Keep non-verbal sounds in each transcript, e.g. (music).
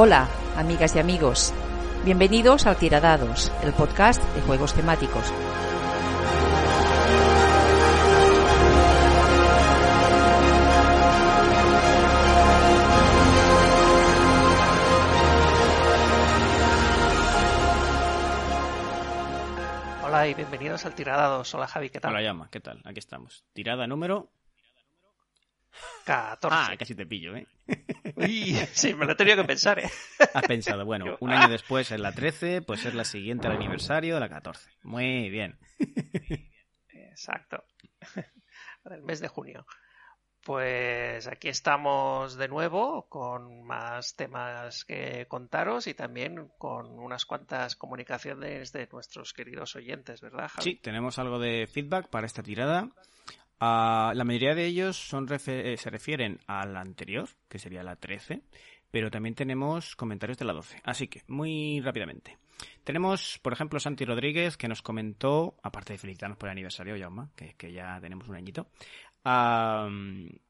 Hola, amigas y amigos. Bienvenidos al Tiradados, el podcast de juegos temáticos. Hola y bienvenidos al Tiradados. Hola Javi, ¿qué tal? Hola Llama, ¿qué tal? Aquí estamos. Tirada número 14. Ah, casi te pillo, ¿eh? (laughs) Uy, sí, me lo he tenido que pensar, ¿eh? Has pensado, bueno, un año después es la 13, pues es la siguiente al aniversario de la 14. Muy bien. Exacto. (laughs) Del mes de junio. Pues aquí estamos de nuevo con más temas que contaros y también con unas cuantas comunicaciones de nuestros queridos oyentes, ¿verdad, Javi? Sí, tenemos algo de feedback para esta tirada. Uh, la mayoría de ellos son refer se refieren a la anterior, que sería la 13, pero también tenemos comentarios de la 12. Así que, muy rápidamente. Tenemos, por ejemplo, Santi Rodríguez, que nos comentó, aparte de felicitarnos por el aniversario, Yauma, que, que ya tenemos un añito, también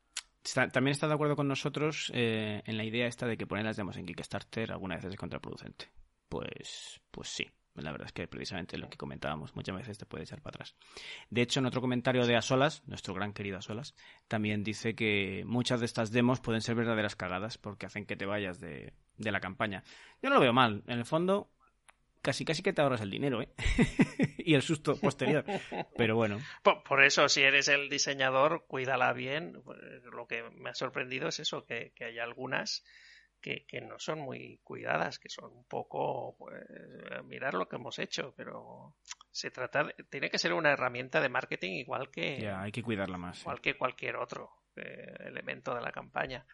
está de acuerdo con nosotros eh, en la idea esta de que poner las demos en Kickstarter alguna vez es contraproducente. Pues, pues sí. La verdad es que precisamente lo que comentábamos muchas veces te puede echar para atrás. De hecho, en otro comentario de Asolas, nuestro gran querido Asolas, también dice que muchas de estas demos pueden ser verdaderas cagadas porque hacen que te vayas de, de la campaña. Yo no lo veo mal. En el fondo, casi casi que te ahorras el dinero, ¿eh? (laughs) y el susto posterior. Pero bueno. Por, por, eso, si eres el diseñador, cuídala bien. Lo que me ha sorprendido es eso, que, que hay algunas que, que, no son muy cuidadas, que son un poco, pues, mirar lo que hemos hecho, pero se trata, de, tiene que ser una herramienta de marketing igual que, ya, hay que cuidarla más, igual que cualquier otro eh, elemento de la campaña.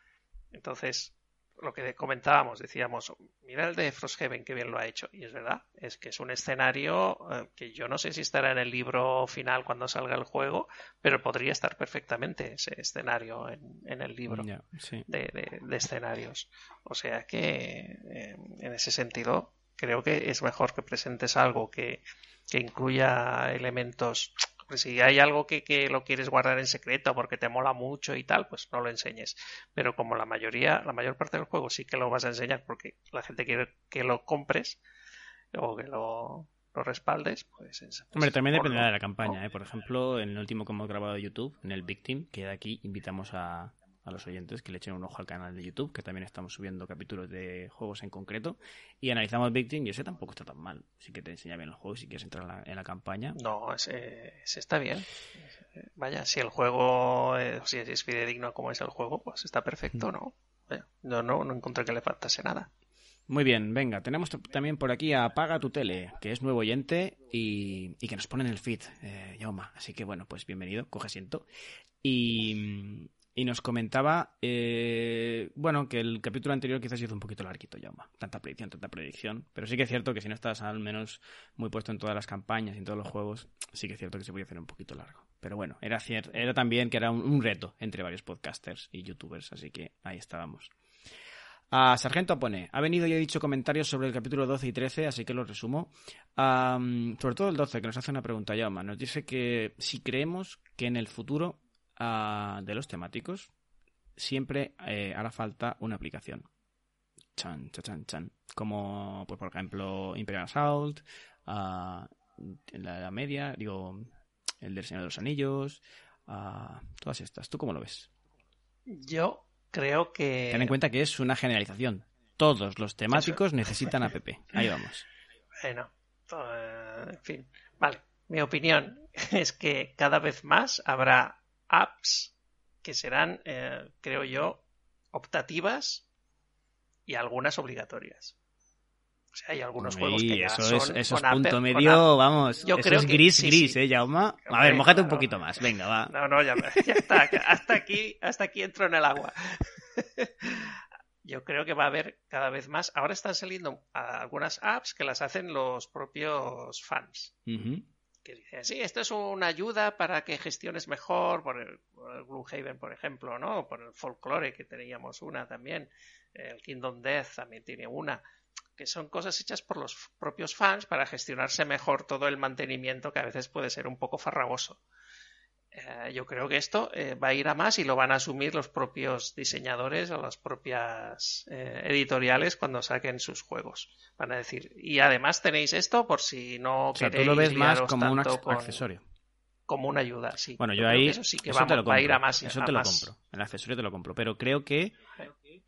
Entonces, lo que comentábamos, decíamos, mira el de Frosthaven, que bien lo ha hecho. Y es verdad, es que es un escenario eh, que yo no sé si estará en el libro final cuando salga el juego, pero podría estar perfectamente ese escenario en, en el libro yeah, sí. de, de, de, escenarios. O sea que, eh, en ese sentido, creo que es mejor que presentes algo que, que incluya elementos pues si hay algo que, que, lo quieres guardar en secreto porque te mola mucho y tal, pues no lo enseñes. Pero como la mayoría, la mayor parte del juego sí que lo vas a enseñar porque la gente quiere que lo compres o que lo, lo respaldes, pues es, Hombre, también dependerá de la campaña, ¿eh? Por ejemplo, en el último que hemos grabado de YouTube, en el Victim, que de aquí invitamos a, a los oyentes que le echen un ojo al canal de YouTube, que también estamos subiendo capítulos de juegos en concreto, y analizamos Victim, y ese tampoco está tan mal. Sí que te enseña bien el juego si quieres entrar en la, en la campaña. No, ese, ese, está bien. Vaya, si el juego, eh, si es fidedigno como es el juego, pues está perfecto, ¿no? No, no, no encontré que le faltase nada. Muy bien, venga, tenemos también por aquí a Apaga tu tele, que es nuevo oyente y, y que nos pone en el feed, eh, Yauma. Así que bueno, pues bienvenido, coge asiento. Y, y nos comentaba, eh, bueno, que el capítulo anterior quizás hizo un poquito larguito, ya, tanta predicción, tanta predicción, pero sí que es cierto que si no estás al menos muy puesto en todas las campañas y en todos los juegos, sí que es cierto que se podía hacer un poquito largo. Pero bueno, era, era también que era un, reto entre varios podcasters y youtubers, así que ahí estábamos. Uh, Sargento pone, ha venido y ha dicho comentarios sobre el capítulo 12 y 13, así que lo resumo. Um, sobre todo el 12, que nos hace una pregunta, Yama. Nos dice que si creemos que en el futuro uh, de los temáticos siempre eh, hará falta una aplicación. Chan, chan, chan, chan. Como, pues, por ejemplo, Imperial Assault, uh, la, media, digo, el del Señor de los Anillos, uh, todas estas. ¿Tú cómo lo ves? Yo creo que... Ten en cuenta que es una generalización. Todos los temáticos Eso. necesitan app. Ahí vamos. Bueno, uh, en fin. Vale, mi opinión (laughs) es que cada vez más habrá apps que serán, eh, creo yo, optativas y algunas obligatorias. O sea, hay algunos juegos que ya eso son es, eso es punto medio, vamos. Yo eso creo es que- gris, sí, gris, sí. ¿eh, Jauma? A ver, mojate un poquito más, venga, va. No, no, ya, ya está. (laughs) Hasta aquí, hasta aquí entro en el agua. (laughs) Yo creo que va a haber cada vez más. Ahora están saliendo algunas apps que las hacen los propios fans. Que dicen, sí, esto es una ayuda para que gestiones mejor, por el, por el Gloomhaven, por ejemplo, ¿no? Por el Folklore, que teníamos una también, el Kingdom Death también tiene una, que son cosas hechas por los propios fans para gestionarse mejor todo el mantenimiento que a veces puede ser un poco farragoso. Eh, yo creo que esto eh, va a ir a más y lo van a asumir los propios diseñadores o las propias eh, editoriales cuando saquen sus juegos. Van a decir, y además tenéis esto por si no O sea, tú queréis lo ves más como un con- accesorio. como una ayuda, sí. Bueno, yo ahí eso sí que eso va, te lo va a ir a más. Eso a te lo compro. El accesorio te lo compro. Pero creo que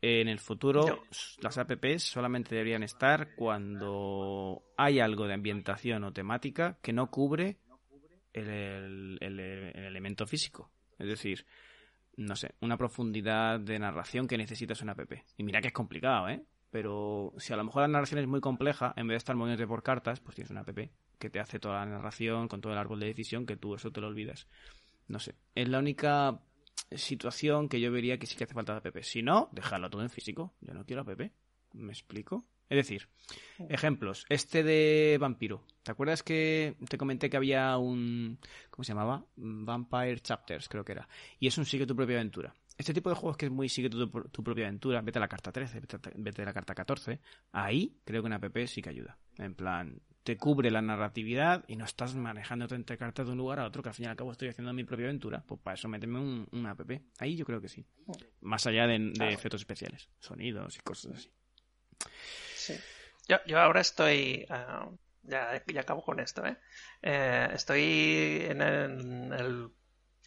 en el futuro las apps solamente deberían estar cuando hay algo de ambientación o temática que no cubre el, el- el- el elemento físico. Es decir, no sé, una profundidad de narración que necesitas una app. Y mira que es complicado, ¿eh? Pero si a lo mejor la narración es muy compleja, en vez de estar moviéndote por cartas, pues tienes una app que te hace toda la narración con todo el árbol de decisión que tú eso te lo olvidas. No sé. Es la única situación que yo vería que sí que hace falta de app. Si no, déjalo todo en físico. Yo no quiero app. ¿Me explico? Es decir, ejemplos. Este de Vampiro. ¿Te acuerdas que te comenté que había un... ¿Cómo se llamaba? Vampire Chapters, creo que era. Y es un sigue tu propia aventura. Este tipo de juegos que es muy sigue tu, tu propia aventura, vete a la carta 13, vete a, vete a la carta 14, ahí creo que una app sí que ayuda. En plan, te cubre la narratividad y no estás manejándote entre cartas de un lugar a otro, que al fin y al cabo estoy haciendo mi propia aventura. Pues para eso méteme un, app. Ahí yo creo que sí. Más allá de, de efectos especiales, sonidos y cosas así. Sí. Yo, yo ahora estoy. ah, ya, ya acabo con esto, ¿eh? Eh, estoy en, el- el-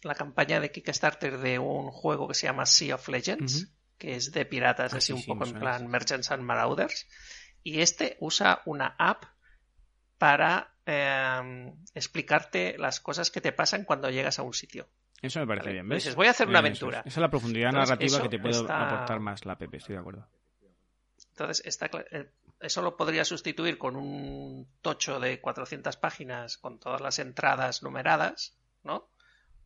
la campaña de Kickstarter de un juego que se llama Sea of Legends, que es de piratas, Ah, así sí, un poco en plan Merchants and Marauders. Y este usa una app para eh, explicarte las cosas que te pasan cuando llegas a un sitio. Eso me parece Vale, bien, ¿ves? dices, voy a hacer una Eso es. aventura. Esa es la profundidad Entonces, narrativa que te puede está- aportar más la app, estoy de acuerdo. Entonces, eh, eso lo podría sustituir con un tocho de 400 páginas con todas las entradas numeradas, ¿no?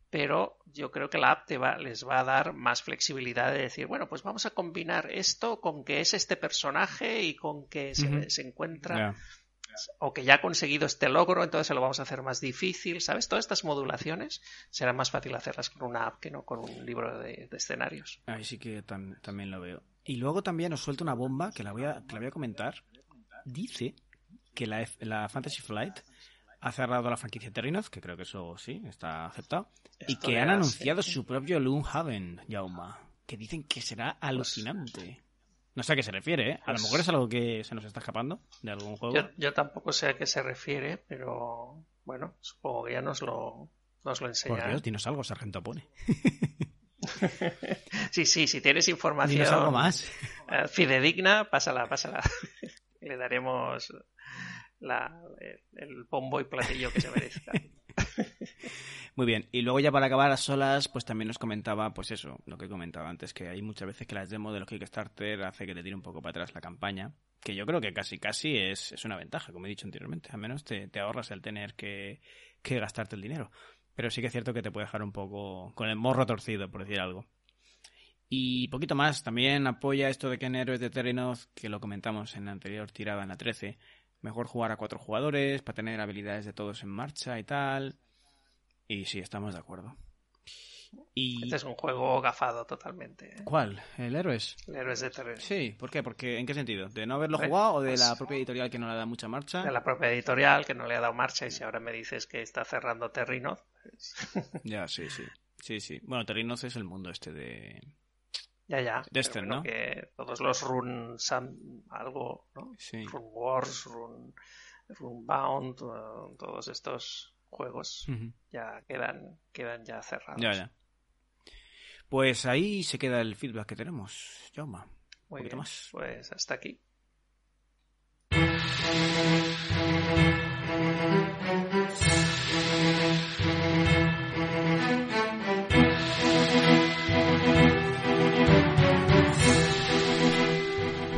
Pero yo creo que la app te va, les va a dar más flexibilidad de decir, bueno, pues vamos a combinar esto con que es este personaje y con que se, encuentra o que ya ha conseguido este logro, entonces se lo vamos a hacer más difícil, ¿sabes? Todas estas modulaciones será más fácil hacerlas con una app que no con un libro de, de escenarios. Ahí sí que tam- también lo veo. Y luego también os suelto una bomba que la voy a, que la voy a comentar. Dice que la, la Fantasy Flight ha cerrado la franquicia Terrinoth, que creo que eso sí, está aceptado. y que han anunciado su propio Loonhaven, Yauma. Que dicen que será alucinante. No sé a qué se refiere, ¿eh? A lo Pues- mejor es algo que se nos está escapando de algún juego. Yo, yo tampoco sé a qué se refiere, pero bueno, supongo que ya nos lo, nos lo Por enseñará. Dios, dinos algo, Sargento Pone. (laughs) sí, sí, si tienes información Dinos algo más. eh, fidedigna, pásala, pásala. Le daremos la, el, el bombo y platillo que se merezca. Muy bien, y luego ya para acabar a solas, pues también nos comentaba, pues eso, lo que comentaba antes, que hay muchas veces que las demos de los Kickstarter hace que te tire un poco para atrás la campaña, que yo creo que casi casi es, es una ventaja, como he dicho anteriormente, al menos te, te ahorras el tener que, que gastarte el dinero. Pero sí que es cierto que te puede dejar un poco con el morro torcido, por decir algo. Y poquito más, también apoya esto de que en Héroes de Terrinoth, que lo comentamos en la anterior tirada, en la 13, mejor jugar a cuatro jugadores para tener habilidades de todos en marcha y tal. Y sí, estamos de acuerdo. Y... Este es un juego gafado totalmente. ¿eh? ¿Cuál? ¿El Héroes? El Héroes de Terror. Sí, ¿por qué? Porque, ¿En qué sentido? ¿De no haberlo jugado o de pues- la propia editorial que no le da mucha marcha? De la propia editorial que no le ha dado marcha y si ahora me dices que está cerrando Terrinoth, pues, (laughs) Ya, sí, sí. Sí, sí. Bueno, Terrinos es el mundo este de... ya, ya. De este, bueno, ¿no? Que todos los Sun- algo, ¿no? Sí. Rune Wars, Rune, Rune Bound, eh, todos estos juegos Ujú. ya quedan, quedan ya cerrados. Ya, ya. Pues ahí se queda el feedback que tenemos, Jauma. Muy poquito bien, más. Pues hasta aquí.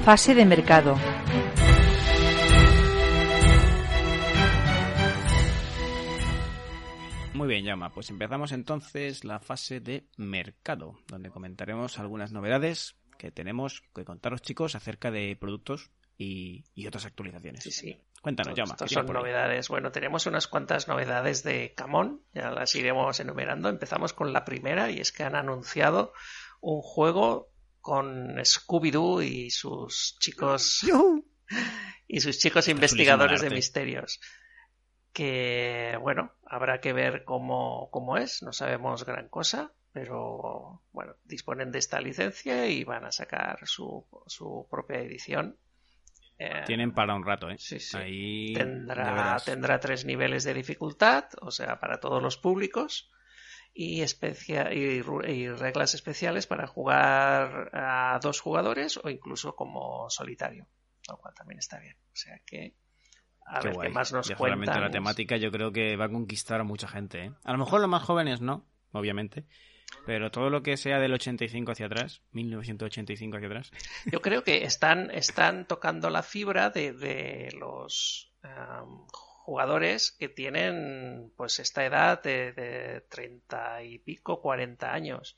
Fase de mercado. Muy bien, Llama. Pues empezamos entonces la fase de mercado, donde comentaremos algunas novedades que tenemos que contaros, chicos, acerca de productos y, y otras actualizaciones. Sí, sí. Cuéntanos, Llama. esto ¿qué tienes son novedades. Bueno, tenemos unas cuantas novedades de Camón, ya las iremos enumerando. Empezamos con la primera y es que han anunciado un juego con Scooby-Doo y sus chicos (laughs) y sus chicos Está investigadores de misterios. Que bueno, habrá que ver cómo, cómo es, no sabemos gran cosa, pero bueno, disponen de esta licencia y van a sacar su, su propia edición. Eh, Tienen para un rato, ¿eh? Sí, sí. tendrá, tendrá tres niveles de dificultad, o sea, para todos los públicos. Y, especia y, reglas especiales para jugar a dos jugadores o incluso como solitario, lo cual también está bien. O sea que a ver qué más nos cuentan. la temática yo creo que va a conquistar a mucha gente. ¿eh? A lo mejor los más jóvenes no, obviamente. Pero todo lo que sea del 85 hacia atrás, 1985 hacia atrás. (laughs) Yo creo que están, están tocando la fibra de, los jugadores que tienen pues esta edad de, de 30 y pico, 40 años.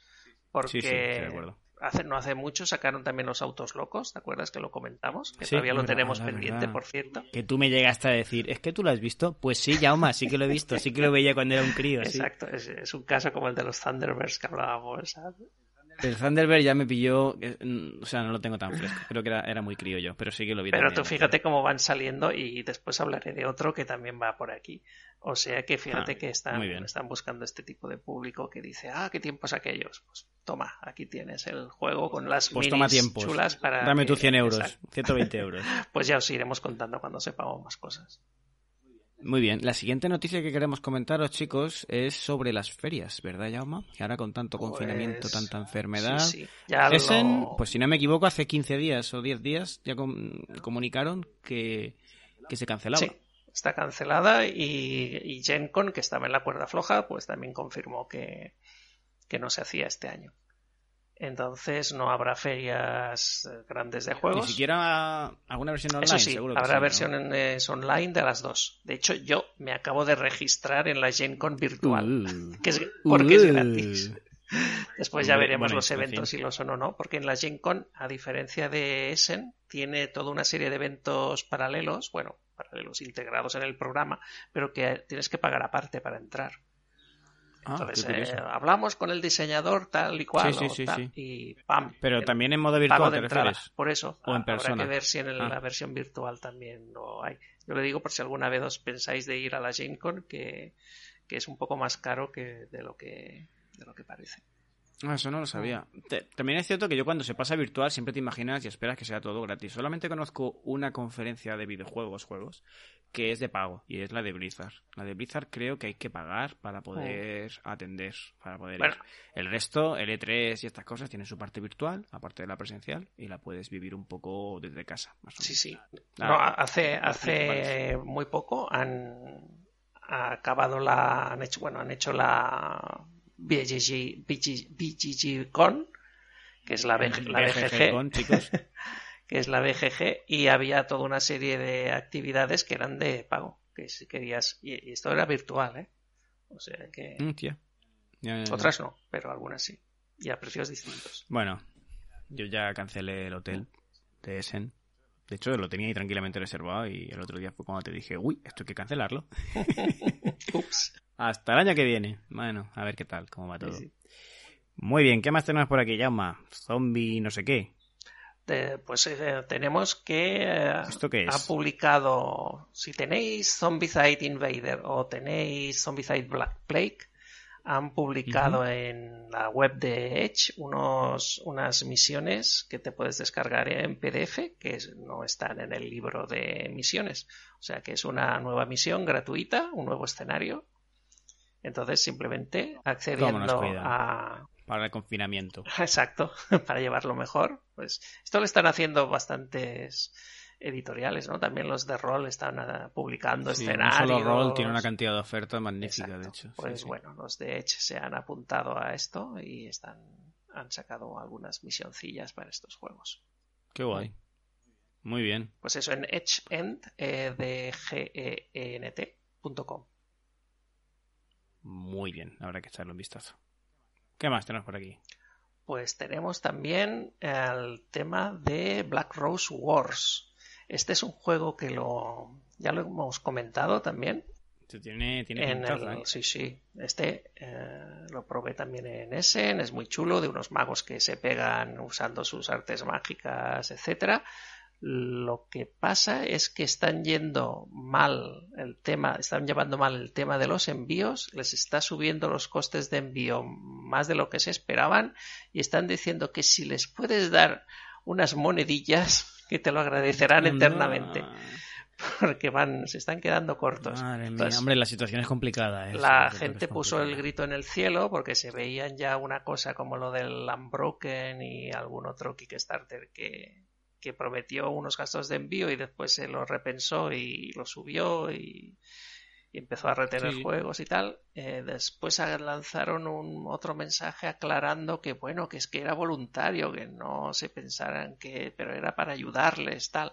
Porque sí, sí, de acuerdo hace, no hace mucho sacaron también los autos locos, ¿te acuerdas que lo comentamos? Que todavía lo tenemos pendiente, por cierto. Que tú me llegaste a decir, ¿es que tú lo has visto? Pues sí, Jauma, sí que lo he visto, sí que lo veía cuando era un crío. Exacto, es, un caso como el de los Thunderbirds que hablábamos, ¿sabes? El Thunderbird ya me pilló, o sea, no lo tengo tan fresco, creo que era, era muy criollo, yo, pero sí que lo vi. Pero tú fíjate cómo van saliendo y después hablaré de otro que también va por aquí. O sea que fíjate ah, que están, están buscando este tipo de público que dice, ah, qué tiempos aquellos. Pues toma, aquí tienes el juego con las pues minis chulas para... Dame tus 100 euros, 120 euros. (laughs) pues ya os iremos contando cuando sepamos más cosas. Muy bien, la siguiente noticia que queremos comentaros, chicos, es sobre las ferias, ¿verdad, Jauma? Que ahora con tanto confinamiento, pues, tanta enfermedad. Sí, pues si no me equivoco, hace 15 días o 10 días ya comunicaron que, se cancelaba. Sí, está cancelada y, y GenCon, que estaba en la cuerda floja, pues también confirmó que, que no se hacía este año. Entonces no habrá ferias eh, grandes de juegos. Ni siquiera alguna versión online, Eso sí, habrá versiones online de las dos. De hecho, yo me acabo de registrar en la GenCon virtual, uh. que es, porque es uh. gratis. Después ya veremos los eventos si lo son o no, porque en la GenCon, a diferencia de Essen, tiene toda una serie de eventos paralelos, bueno, paralelos integrados en el programa, pero que tienes que pagar aparte para entrar. Ah, Entonces, eh, hablamos con el diseñador tal y cual. y ¡pam! Pero también en modo virtual. Por eso, o en persona. habrá que ver si en ah. la versión virtual también lo hay. Yo le digo por si alguna vez os pensáis de ir a la GameCon, que, que es un poco más caro que de lo que, de lo que parece. Ah, eso no lo sabía. también es cierto que yo cuando se pasa virtual siempre te imaginas y esperas que sea todo gratis. Solamente conozco una conferencia de videojuegos, juegos, que es de pago y es la de Blizzard. La de Blizzard creo que hay que pagar para poder atender, para poder ir. El resto, el E3 y estas cosas tienen su parte virtual, aparte de la presencial, y la puedes vivir un poco desde casa. sí, sí. no, hace hace muy poco han acabado la han hecho bueno han hecho la BGG, BGG, Con, que es la, BGG, (laughs) que es la BGG, y había toda una serie de actividades que eran de pago, que si querías, y, esto era virtual, ¿eh? O sea que... Mm, Otras no, pero algunas sí, y a precios distintos. Bueno, yo ya cancelé el hotel de Essen. De hecho, lo tenía ahí tranquilamente reservado y el otro día fue cuando te dije, uy, esto hay que cancelarlo. (laughs) (laughs) Ups. Hasta el año que viene. Bueno, a ver qué tal, cómo va todo. Muy bien, ¿qué más tenemos por aquí, Llama? Zombie no sé qué. Pues eh, tenemos que eh, ¿Esto qué es? ha publicado si tenéis Zombicide Invader o tenéis Zombicide Black Plague han publicado en la web de Edge unos, unas misiones que te puedes descargar en PDF que no están en el libro de misiones o sea que es una nueva misión gratuita un nuevo escenario entonces, simplemente accediendo a. Para el confinamiento. (laughs) Exacto, (laughs) para llevarlo mejor. Pues esto lo están haciendo bastantes editoriales, ¿no? También los de rol están ah, publicando sí, escenarios. No solo rol tiene una cantidad de ofertas magnífica, de hecho. Pues bueno, los de Edge se han apuntado a esto y están han sacado algunas misioncillas para estos juegos. Qué guay. Muy bien. Pues eso en edgeend eh, de g n muy bien, habrá que echarle un vistazo. ¿Qué más tenemos por aquí? Pues tenemos también el tema de Black Rose Wars. Este es un juego que lo ya lo hemos comentado también. Tiene, tiene ¿eh? Sí, sí. Este eh, lo probé también en Essen. Es muy chulo, de unos magos que se pegan usando sus artes mágicas, etcétera. Lo que pasa es que están yendo mal el tema, están llevando mal el tema de los envíos, les está subiendo los costes de envío más de lo que se esperaban y están diciendo que si les puedes dar unas monedillas (laughs) que te lo agradecerán eternamente. Porque van, se están quedando cortos. hombre, la situación es complicada. ¿eh? la gente puso el grito en el cielo porque se veían ya una cosa como lo del Unbroken y algún otro Kickstarter que, que prometió unos gastos de envío y después se lo repensó y lo subió y, empezó a retener juegos y tal. Eh, después lanzaron un otro mensaje aclarando que bueno, que es que era voluntario, que no se pensaran que, pero era para ayudarles, tal.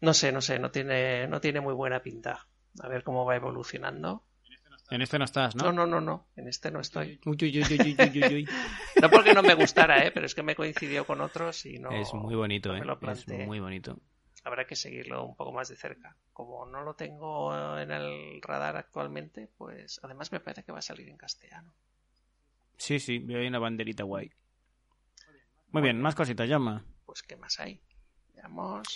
No sé, no sé, no tiene, no tiene muy buena pinta. A ver cómo va evolucionando. En este no estás, ¿no? No, no, no, no. En este no estoy. (laughs) Uy, uy, uy, uy, (laughs) no porque no me gustara, ¿eh? Pero es que me coincidió con otros y no. Es muy bonito, ¿eh? Es muy bonito. Habrá que seguirlo un poco más de cerca. Como no lo tengo en el radar actualmente, pues además me parece que va a salir en castellano. Sí, sí, veo ahí una banderita guay. Muy bien, más cositas, llama. Pues, ¿qué más hay? Veamos.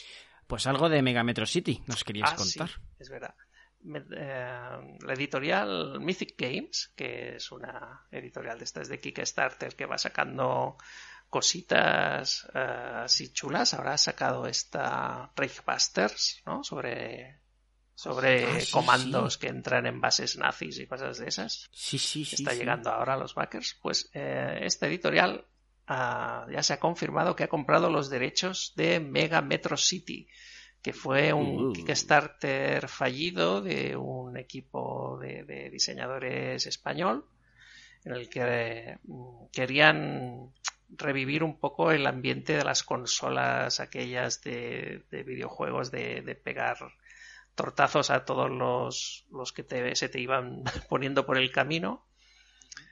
Pues algo de Mega Metro City, nos querías ah, contar. Sí, es verdad. Eh, la editorial Mythic Games, que es una editorial de estas de Kickstarter que va sacando cositas eh, así chulas, ahora ha sacado esta Reichbusters, ¿no? Sobre sobre ah, comandos que entran en bases nazis y cosas de esas. Sí, sí, sí. Está llegando ahora a los backers. Pues eh, esta editorial ah, ya se ha confirmado que ha comprado los derechos de Mega Metro City que fue un uh. Kickstarter fallido de un equipo de, diseñadores español, en el que mm, querían revivir un poco el ambiente de las consolas aquellas de, videojuegos de, pegar tortazos a todos los, los que se te iban (laughs) poniendo por el camino.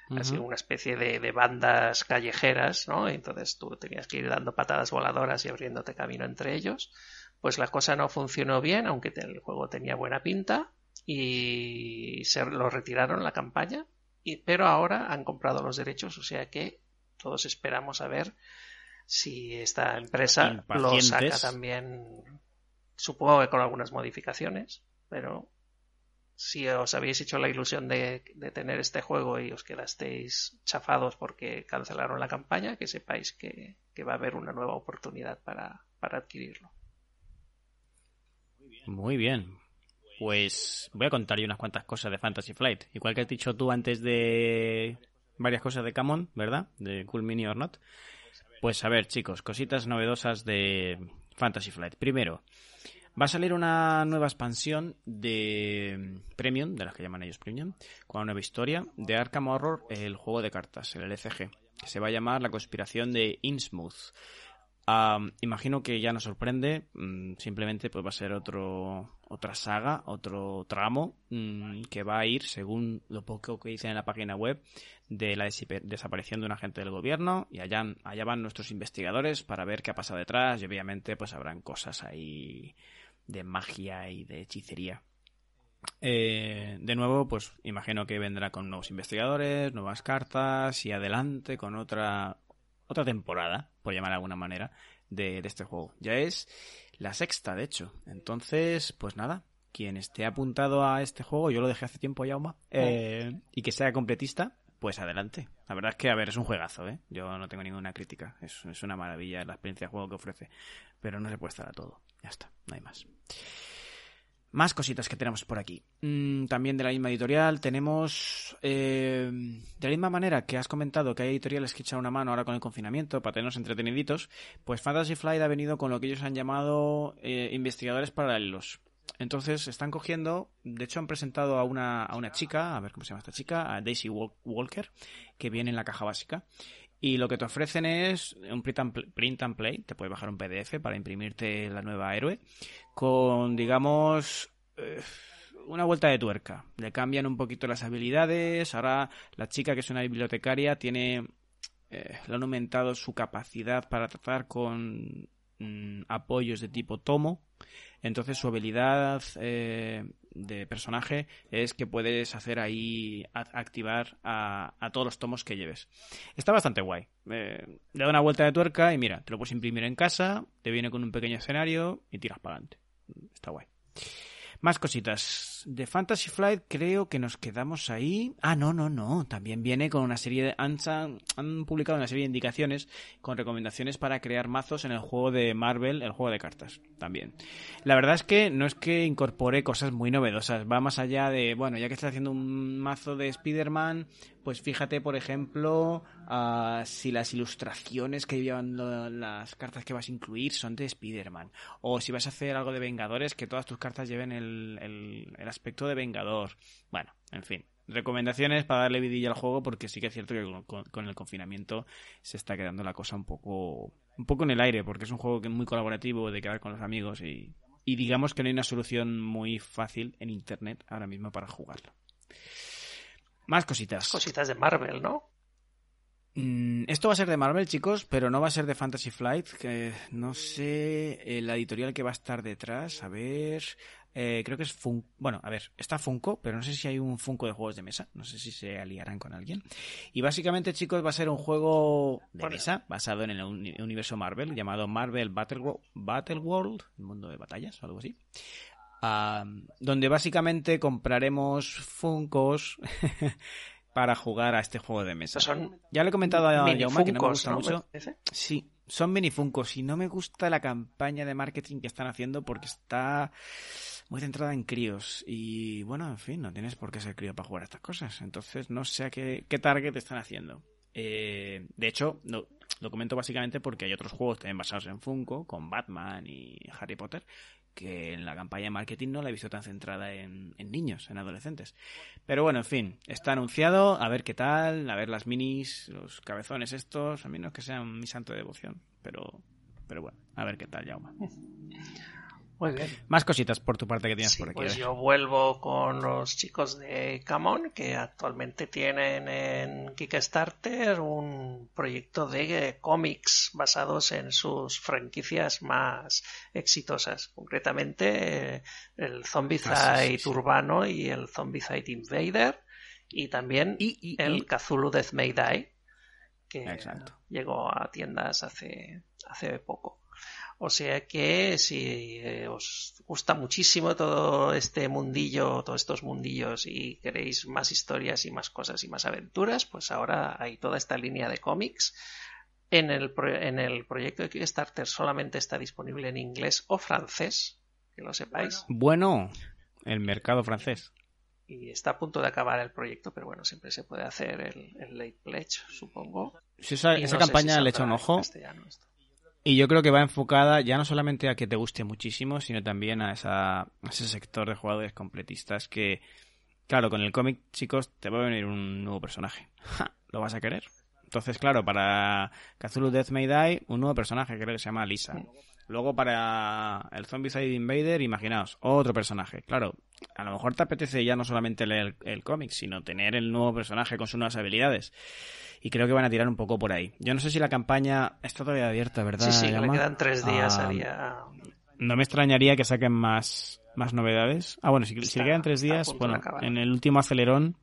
Así una especie de, de, bandas callejeras, ¿no? Entonces tú tenías que ir dando patadas voladoras y abriéndote camino entre ellos pues la cosa no funcionó bien, aunque el juego tenía buena pinta y se lo retiraron la campaña, y, pero ahora han comprado los derechos, o sea que todos esperamos a ver si esta empresa lo saca también, supongo que con algunas modificaciones, pero si os habéis hecho la ilusión de, tener este juego y os quedasteis chafados porque cancelaron la campaña, que sepáis que, va a haber una nueva oportunidad para adquirirlo. Muy bien. Pues voy a contar unas cuantas cosas de Fantasy Flight. Igual que has dicho tú antes de varias cosas de Camon, ¿verdad? De Cool Mini or Not. Pues a ver, chicos, cositas novedosas de Fantasy Flight. Primero, va a salir una nueva expansión de Premium, de las que llaman ellos Premium, con una nueva historia de Arkham Horror, el juego de cartas, el LCG, que se va a llamar La conspiración de Innsmouth imagino que ya nos sorprende, mm, simplemente pues va a ser otro otra saga, otro tramo mm, que va a ir, según lo poco que dice en la página web, de la desaparición de un agente del gobierno y allá, allá van nuestros investigadores para ver qué ha pasado detrás y obviamente pues habrán cosas ahí de magia y de hechicería. Eh, de nuevo, pues imagino que vendrá con nuevos investigadores, nuevas cartas y adelante con otra otra temporada, por llamar de alguna manera, de, este juego. Ya es la sexta, de hecho. Entonces, pues nada, quien esté apuntado a este juego, yo lo dejé hace tiempo, ya, eh, y que sea completista, pues adelante. La verdad es que, a ver, es un juegazo, ¿eh? Yo no tengo ninguna crítica. Es, es una maravilla la experiencia de juego que ofrece. Pero no se puede estar a todo. Ya está, no hay más. Más cositas que tenemos por aquí. Mm, también de la misma editorial tenemos, eh, de la misma manera que has comentado que hay editoriales que echan una mano ahora con el confinamiento para tenernos entreteniditos, pues Fantasy Flight ha venido con lo que ellos han llamado eh, investigadores paralelos. Entonces están cogiendo, de hecho han presentado a una, a una chica, a ver cómo se llama esta chica, a Daisy Walker, que viene en la caja básica. Y lo que te ofrecen es un print and, play, te puedes bajar un PDF para imprimirte la nueva héroe, con, digamos, eh, una vuelta de tuerca. Le cambian un poquito las habilidades, ahora la chica que es una bibliotecaria tiene, eh, le han aumentado su capacidad para tratar con mm, apoyos de tipo tomo, entonces su habilidad eh, de personaje es que puedes hacer ahí activar a, todos los tomos que lleves. Está bastante guay. Eh, le da una vuelta de tuerca y mira, te lo puedes imprimir en casa, te viene con un pequeño escenario y tiras para adelante. Está guay. Más cositas. De Fantasy Flight creo que nos quedamos ahí. Ah, no, no, no. También viene con una serie de... Han, publicado una serie de indicaciones con recomendaciones para crear mazos en el juego de Marvel, el juego de cartas. También. La verdad es que no es que incorpore cosas muy novedosas. Va más allá de, bueno, ya que estás haciendo un mazo de Spider-Man, pues fíjate, por ejemplo, uh, si las ilustraciones que llevan las cartas que vas a incluir son de Spider-Man. O si vas a hacer algo de Vengadores, que todas tus cartas lleven el, el, aspecto de Vengador. Bueno, en fin. Recomendaciones para darle vidilla al juego, porque sí que es cierto que con, el confinamiento se está quedando la cosa un poco, un poco en el aire, porque es un juego que es muy colaborativo, de quedar con los amigos y, y digamos que no hay una solución muy fácil en Internet ahora mismo para jugarlo. Más cositas. Cositas de Marvel, ¿no? Mm, esto va a ser de Marvel, chicos, pero no va a ser de Fantasy Flight. Que no sé eh, la editorial que va a estar detrás. A ver. Eh, creo que es Funko. Bueno, a ver, está Funko, pero no sé si hay un Funko de juegos de mesa. No sé si se aliarán con alguien. Y básicamente, chicos, va a ser un juego de mesa basado en el universo Marvel llamado Marvel Battle, Battle World, el mundo de batallas o algo así donde básicamente compraremos Funcos (laughs) para jugar a este juego de mesa. ya le he comentado a Jaume que no me gusta mucho. Sí, son mini Funcos y no me gusta la campaña de marketing que están haciendo porque está muy centrada en críos. Y bueno, en fin, no tienes por qué ser crío para jugar a estas cosas. Entonces no sé a qué, qué target están haciendo. Eh, de hecho, no, lo comento básicamente porque hay otros juegos también basados en Funko, con Batman y Harry Potter, que en la campaña de marketing no la he visto tan centrada en, niños, en adolescentes. Pero bueno, en fin, está anunciado, a ver qué tal, a ver las minis, los cabezones estos, a mí no es que sean mi santo de devoción, pero, pero bueno, a ver qué tal, Jauma. Muy bien. Más cositas por tu parte que tienes por aquí. Pues yo vuelvo con los chicos de Camon que actualmente tienen en Kickstarter un proyecto de cómics basados en sus franquicias más exitosas. Concretamente el Zombicide ah, Urbano y el Zombicide Invader y también el Cthulhu Death May Die que llegó a tiendas hace, hace poco. O sea que si eh, os gusta muchísimo todo este mundillo, todos estos mundillos y queréis más historias y más cosas y más aventuras, pues ahora hay toda esta línea de cómics. En el, en el proyecto de Kickstarter solamente está disponible en inglés o francés, que lo sepáis. Bueno, el mercado francés. Y está a punto de acabar el proyecto, pero bueno, siempre se puede hacer el, late pledge, supongo. Si esa, campaña le echa un ojo. Y yo creo que va enfocada ya no solamente a que te guste muchísimo, sino también a, esa, ese sector de jugadores completistas que, claro, con el cómic, chicos, te va a venir un nuevo personaje. ¿Lo vas a querer? Entonces, claro, para Cthulhu Death May Die, un nuevo personaje, creo que se llama Lisa. Luego para el Zombicide Invader, imaginaos, otro personaje. Claro, a lo mejor te apetece ya no solamente leer el cómic, sino tener el nuevo personaje con sus nuevas habilidades y creo que van a tirar un poco por ahí. Yo no sé si la campaña está todavía abierta, ¿verdad? Sí, sí, le quedan tres días ah. No me extrañaría que saquen más, más novedades. Ah, bueno, si, si le quedan tres días, bueno, en el último acelerón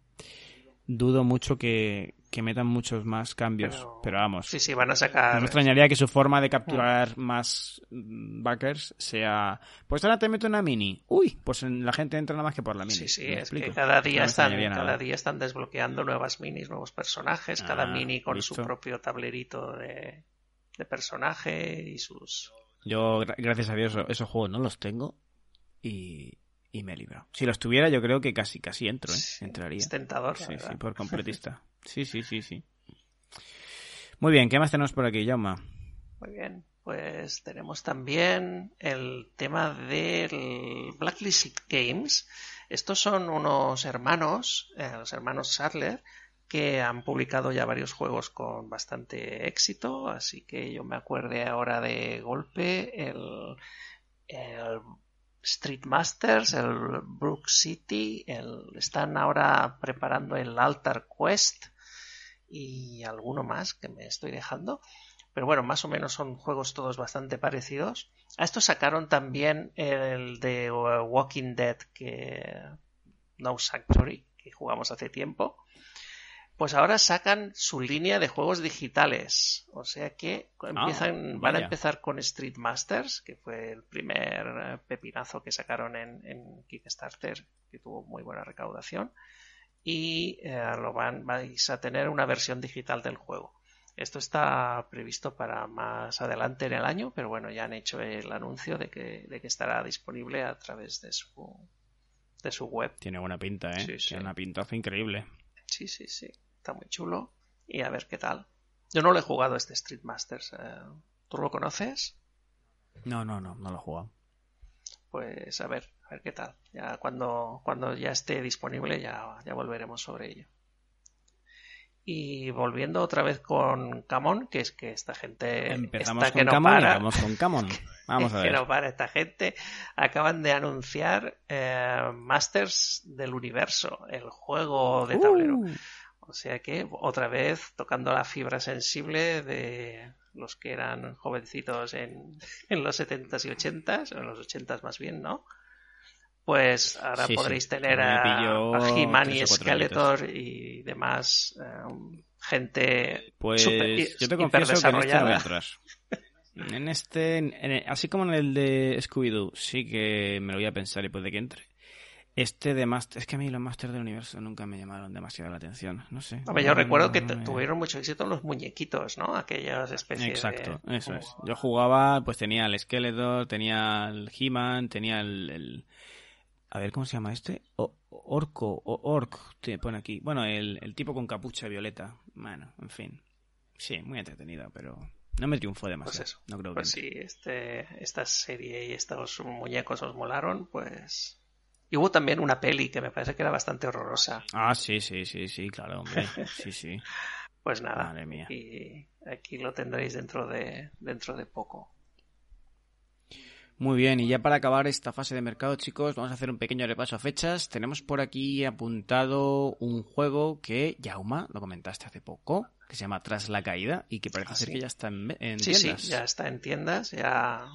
dudo mucho que, que metan muchos más cambios. Pero, vamos. Sí, sí, van a sacar. No me extrañaría que su forma de capturar más backers sea. Pues ahora te meto una mini. Uy, pues la gente entra nada más que por la mini. Sí, sí, es que cada día, están, cada día están desbloqueando nuevas minis, nuevos personajes. cada ah, mini con su propio tablerito de, de personaje y sus. Yo, gracias a Dios, esos juegos no los tengo. Y, y me he librado. Si los tuviera, yo creo que casi casi entro, ¿eh? Entraría. Es tentador. Sí, sí, por completista. (laughs) Sí, sí, sí, sí. Muy bien, ¿qué más tenemos por aquí, Jauma? Muy bien, pues tenemos también el tema del Blacklist Games. Estos son unos hermanos, eh, los hermanos Sadler, que han publicado ya varios juegos con bastante éxito, así que yo me acuerde ahora de golpe el, el Street Masters, el Brook City, el, están ahora preparando el Altar Quest y alguno más que me estoy dejando. pero bueno, más o menos son juegos todos bastante parecidos. A esto sacaron también el de Walking Dead, que No Sanctuary, que jugamos hace tiempo. Pues ahora sacan su línea de juegos digitales. O sea que empiezan, van a empezar con Street Masters, que fue el primer eh, pepinazo que sacaron en, Kickstarter, que tuvo muy buena recaudación. Y eh, lo van, vais a tener una versión digital del juego. Esto está previsto para más adelante en el año, pero bueno, ya han hecho el anuncio de que, de que estará disponible a través de su, de su web. Tiene buena pinta, ¿eh? Sí, Tiene una pintaza increíble. Sí, sí, sí. Está muy chulo. Y a ver qué tal. Yo no lo he jugado este Street Masters. Eh, ¿Tú lo conoces? No, no, no, no lo he jugado. Pues a ver, a ver qué tal. Ya cuando, cuando ya esté disponible ya, ya volveremos sobre ello. Y volviendo otra vez con Camon, que es que esta gente Empezamos con que no para, vamos con Camon. (laughs) Vamos a ver. que no para esta gente. Acaban de anunciar eh, Masters del Universo, el juego de tablero. Uh. O sea que otra vez tocando la fibra sensible de los que eran jovencitos en, (laughs) en los 70s y 80s, en los 80s más bien, ¿no? pues ahora podréis tener a, He-Man y Skeletor y demás eh, gente pues yo te confieso que en este no atrás. en este así como en el de Scooby-Doo sí que me lo voy a pensar y puede que entre este de Master, es que a mí los Masters del Universo nunca me llamaron demasiado la atención, no sé. yo recuerdo que tuvieron mucho éxito los muñequitos, ¿no? Aquellas especies Exacto, eso es. Yo jugaba, pues tenía el Skeletor, tenía el He-Man, tenía el, a ver, ¿cómo se llama este? orco o Orc, te pone aquí. Bueno, el, tipo con capucha violeta. Bueno, en fin. Sí, muy entretenido, pero no me triunfó demasiado. Pues eso. No creo pues si este, esta serie y estos muñecos os molaron, pues... Y hubo también una peli que me parece que era bastante horrorosa. Ah, sí, sí, sí, sí, claro, hombre. Sí, sí. (laughs) pues nada. Madre mía. Y aquí lo tendréis dentro de, dentro de poco. Muy bien, y ya para acabar esta fase de mercado, chicos, vamos a hacer un pequeño repaso a fechas. Tenemos por aquí apuntado un juego que, Yauma, lo comentaste hace poco, que se llama Tras la Caída y que parece ah, ser que ya está en, tiendas. Sí, sí, ya está en tiendas, ya...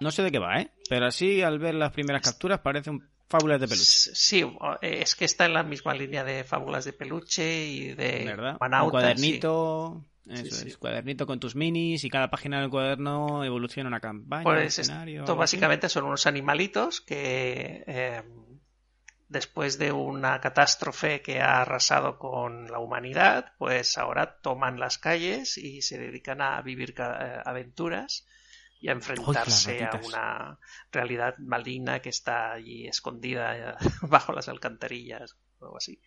No sé de qué va, ¿eh? Pero así, al ver las primeras capturas, parece un fábulas de peluche. Sí, es que está en la misma línea de fábulas de peluche y de ¿verdad? un cuadernito. Eso es, cuadernito con tus minis y cada página del cuaderno evoluciona una campaña. Pues esto básicamente son unos animalitos que eh, después de una catástrofe que ha arrasado con la humanidad, pues ahora toman las calles y se dedican a vivir eh, aventuras y a enfrentarse a una realidad maligna que está allí escondida eh, (laughs) bajo las alcantarillas o algo así.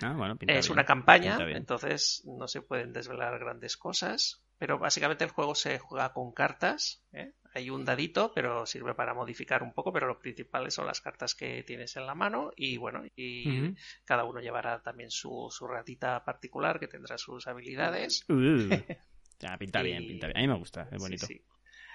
Ah, es una campaña, entonces no se pueden desvelar grandes cosas, pero básicamente el juego se juega con cartas. ¿eh? Hay un dadito, pero sirve para modificar un poco, pero lo principal son las cartas que tienes en la mano y bueno, y cada uno llevará también su, su, ratita particular que tendrá sus habilidades. Uh. (laughs) pinta bien, pinta bien. A mí me gusta, es bonito.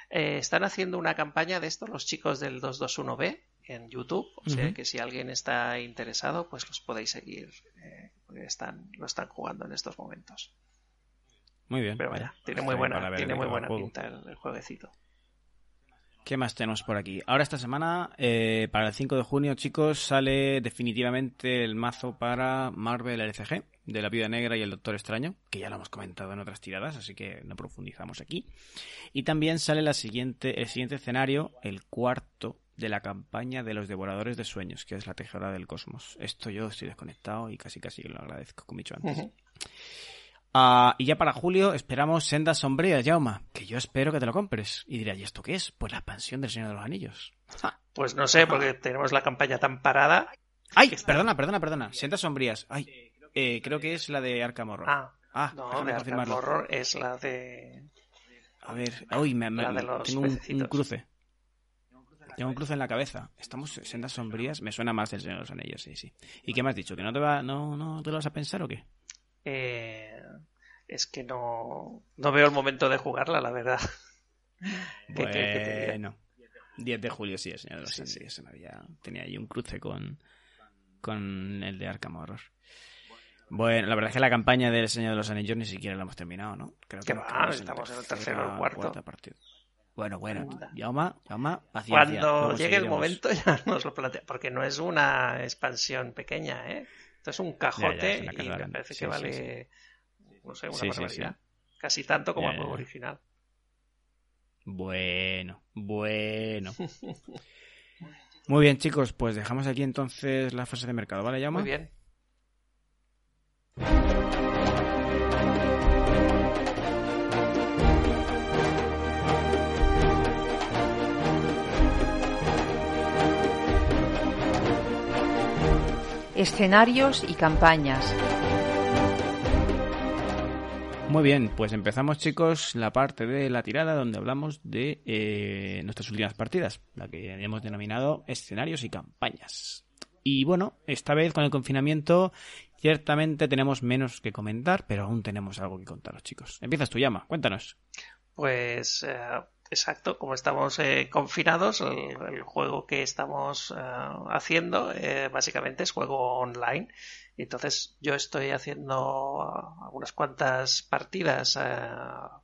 Eh, están haciendo una campaña de esto los chicos del 221B en YouTube, o sea que si alguien está interesado, pues los podéis seguir, eh, porque están, lo están jugando en estos momentos. Muy bien. Pero vaya, tiene muy buena, tiene muy buena pinta el, jueguecito. ¿Qué más tenemos por aquí? Ahora esta semana, eh, para el 5 de junio, chicos, sale definitivamente el mazo para Marvel LCG de la Vida Negra y el Doctor Extraño, que ya lo hemos comentado en otras tiradas, así que no profundizamos aquí. Y también sale la siguiente, el siguiente escenario, el cuarto de la campaña de los Devoradores de Sueños, que es la tejedora del cosmos. Esto yo estoy desconectado y casi casi lo agradezco, como he dicho antes. Ah, y ya para julio esperamos Sendas Sombrías, Jauma, que yo espero que te lo compres. Y dirá, ¿y esto qué es? Pues la expansión del Señor de los Anillos. Pues no sé, porque tenemos la campaña tan parada. ¡Ay! Perdona, perdona, perdona. Sendas Sombrías. ¡Ay! Eh, creo que es la de Arkham Horror. Ah, ah no, de Arkham Horror es la de... A ver, uy, me, tengo un, cruce. Tengo un cruce en la cabeza. Estamos sendas sombrías. Me suena más del Señor de los Anillos, sí, sí. ¿Y qué me has dicho? ¿Que no te, va, no, no te lo vas a pensar o qué? Eh, es que no, no veo el momento de jugarla, la verdad. (laughs) Bueno, 10 de julio sí, el Señor de los Anillos. Tenía ahí un cruce con, con el de Arkham Horror. Bueno, la verdad es que la campaña del Señor de los Anillos ni siquiera la hemos terminado, ¿no? Creo que va, estamos en el tercero o cuarto. Bueno, bueno, Yauma, Yauma, Cuando llegue el momento (laughs) ya nos lo plantea, porque no es una expansión pequeña, ¿eh? Esto es un cajote y me parece que vale, no sé, una barbaridad. Casi tanto como el juego original. Bueno, bueno. (laughs) Muy bien, chicos, pues dejamos aquí entonces la fase de mercado, ¿vale, Yauma? Muy bien. Escenarios y campañas. Muy bien, pues empezamos chicos la parte de la tirada donde hablamos de eh, nuestras últimas partidas, la que hemos denominado escenarios y campañas. Y bueno, esta vez con el confinamiento ciertamente tenemos menos que comentar, pero aún tenemos algo que contaros chicos. Empiezas tu llama, cuéntanos. Pues eh, Exacto, como estamos eh, confinados, el, juego que estamos eh, haciendo eh, básicamente es juego online. Entonces yo estoy haciendo algunas cuantas partidas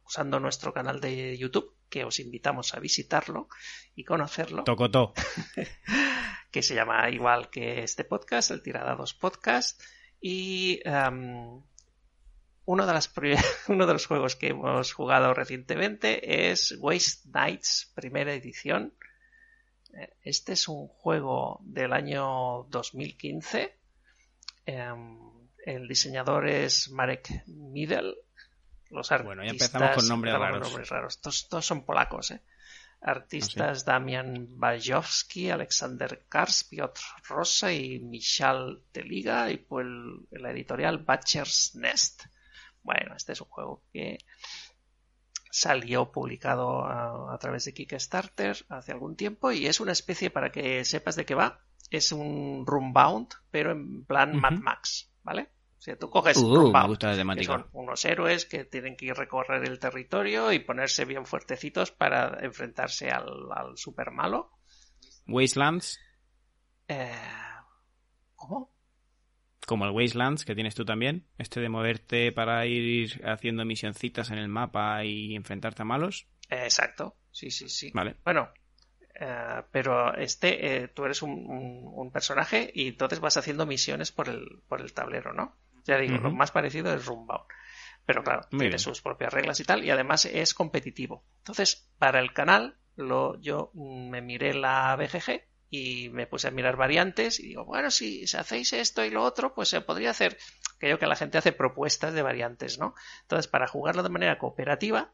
usando nuestro canal de YouTube, que os invitamos a visitarlo y conocerlo. Tocotó. (laughs) que se llama igual que este podcast, el Tiradados Podcast. Y em, uno de, las, (laughs) uno de los juegos que hemos jugado recientemente es Waste Nights, primera edición. Eh, este es un juego del año 2015. Em, el diseñador es Marek Midel. Los artistas, bueno, ya empezamos con nombres raros. raros. Todos, son polacos. ¿eh? Artistas ¿Ah, Damian Bajowski, Alexander Kars, Piotr Rosa y Michal Teliga. Y pues la editorial Butcher's Nest. Bueno, este es un juego que salió publicado a, través de Kickstarter hace algún tiempo y es una especie, para que sepas de qué va, es un Runbound, pero en plan Mad Max, ¿vale? O sea, tú coges uh, unos héroes que tienen que ir recorrer el territorio y ponerse bien fuertecitos para enfrentarse al, al super malo. Wastelands. Eh, ¿Cómo? Como el Wastelands que tienes tú también, este de moverte para ir haciendo misioncitas en el mapa y enfrentarte a malos. Exacto, sí, sí, sí. Vale. Bueno, eh, pero este, eh, tú eres un, personaje y entonces vas haciendo misiones por el, por el tablero, ¿no? Ya digo, lo más parecido es Runbound. Pero claro, tiene sus propias reglas y tal, y además es competitivo. Entonces, para el canal, lo, yo me miré la BGG y me puse a mirar variantes y digo, bueno, si, hacéis esto y lo otro, pues se podría hacer, creo que la gente hace propuestas de variantes, ¿no? Entonces, para jugarlo de manera cooperativa,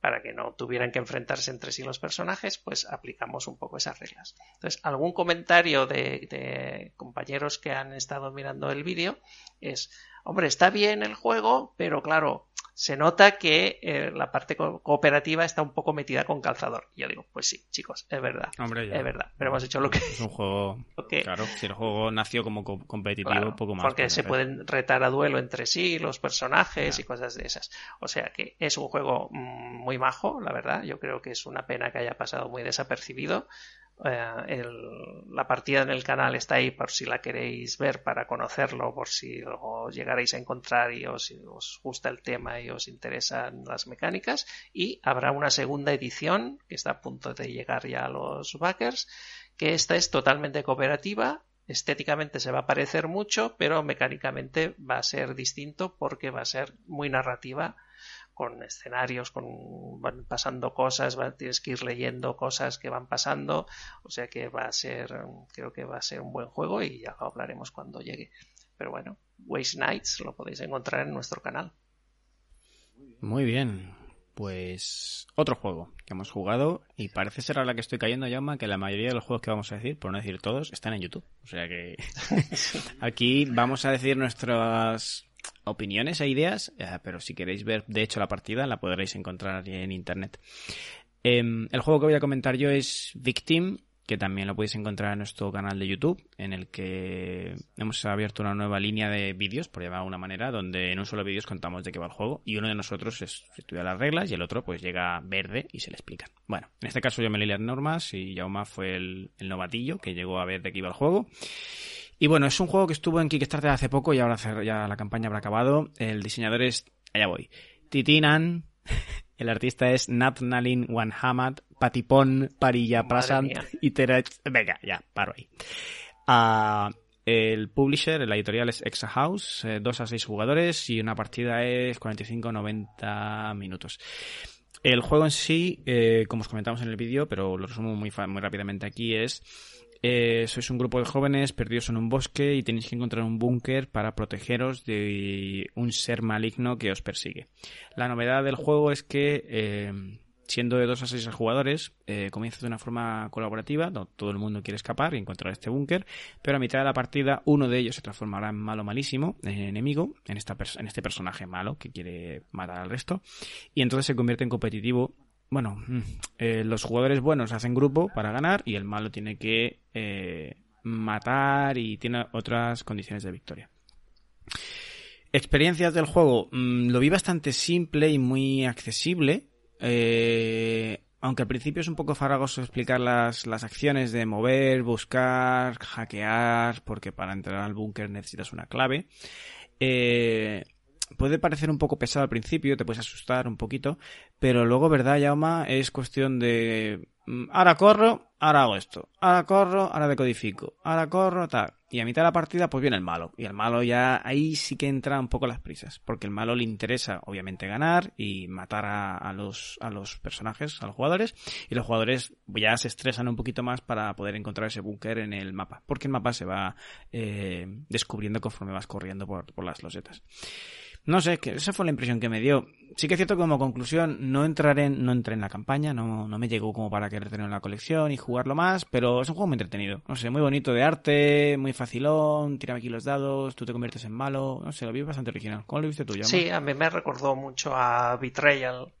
para que no tuvieran que enfrentarse entre sí los personajes, pues aplicamos un poco esas reglas. Entonces, algún comentario de, de compañeros que han estado mirando el vídeo es, hombre, está bien el juego, pero claro, se nota que eh, la parte cooperativa está un poco metida con calzador. Y yo digo, pues sí, chicos, es verdad. Es verdad. Pero hemos hecho lo que. Es un juego. (laughs) Claro, si el juego nació como competitivo, un poco más. Porque se pueden retar a duelo entre sí, los personajes y cosas de esas. O sea que es un juego mm, muy majo, la verdad. Yo creo que es una pena que haya pasado muy desapercibido. Eh, la partida en el canal está ahí por si la queréis ver para conocerlo, por si os llegaréis a encontrar y os, os, gusta el tema y os interesan las mecánicas. Y habrá una segunda edición que está a punto de llegar ya a los backers, que esta es totalmente cooperativa. Estéticamente se va a parecer mucho, pero mecánicamente va a ser distinto porque va a ser muy narrativa con escenarios, con van pasando cosas, tienes que ir leyendo cosas que van pasando, o sea que va a ser, creo que va a ser un buen juego y ya lo hablaremos cuando llegue. Pero bueno, Waste Nights lo podéis encontrar en nuestro canal. Muy bien, pues otro juego que hemos jugado y parece ser a la que estoy cayendo, Yama, que la mayoría de los juegos que vamos a decir, por no decir todos, están en YouTube. O sea que (laughs) (laughs) aquí vamos a decir nuestras opiniones e ideas, eh, pero si queréis ver de hecho la partida la podréis encontrar en internet. Em, el juego que voy a comentar yo es Victim, que también lo podéis encontrar en nuestro canal de YouTube, en el que hemos abierto una nueva línea de vídeos, por llamar de alguna manera, donde en un solo vídeo os contamos de qué va el juego, y uno de nosotros estudia las reglas y el otro pues llega verde y se le explican. Bueno, en este caso yo me leí las normas y Jauma fue el, el novatillo que llegó a ver de qué iba el juego. Y bueno, es un juego que estuvo en Kickstarter hace poco y ahora ya la campaña habrá acabado. El diseñador es, allá voy, Titinan. (laughs) El artista es Natnalin Wanhamad, Patipon, Parilla Prasant y Terech. Venga, ya, paro ahí. Ah, el publisher, la editorial es Exa House, 2 eh, a 6 jugadores y una partida es 45-90 minutos. El juego en sí, eh, como os comentamos en el vídeo, pero lo resumo muy, muy rápidamente aquí, es eh, sois un grupo de jóvenes perdidos en un bosque y tenéis que encontrar un búnker para protegeros de un ser maligno que os persigue. La novedad del juego es que, eh, siendo de dos a seis jugadores, eh, comienza de una forma colaborativa, todo el mundo quiere escapar y encontrar este búnker, pero a mitad de la partida uno de ellos se transformará en malo malísimo, en enemigo, en, esta en este personaje malo que quiere matar al resto, y entonces se convierte en competitivo bueno, mm, eh, los jugadores buenos hacen grupo para ganar y el malo tiene que eh, matar y tiene otras condiciones de victoria. Experiencias del juego. Mm, lo vi bastante simple y muy accesible. Eh, aunque al principio es un poco farragoso explicar las, las acciones de mover, buscar, hackear, porque para entrar al búnker necesitas una clave. Eh, puede parecer un poco pesado al principio, te puedes asustar un poquito, pero luego, ¿verdad, Yauma? Es cuestión de... Mm, ahora corro, ahora hago esto. Ahora corro, ahora decodifico. Ahora corro, tal. Y a mitad de la partida, pues viene el malo. Y el malo ya ahí sí que entra un poco las prisas. Porque el malo le interesa, obviamente, ganar y matar a, los, a los personajes, a los jugadores. Y los jugadores ya se estresan un poquito más para poder encontrar ese búnker en el mapa. Porque el mapa se va eh, descubriendo conforme vas corriendo por, por las losetas. No sé, que esa fue la impresión que me dio. Sí que es cierto que como conclusión no entraré, no entré en la campaña, no, no me llegó como para querer tenerlo en la colección y jugarlo más, pero es un juego muy entretenido. No sé, muy bonito de arte, muy facilón, tírame aquí los dados, tú te conviertes en malo, no sé, lo vi bastante original. ¿Cómo lo viste tú, Sí, a mí me recordó mucho a Betrayal,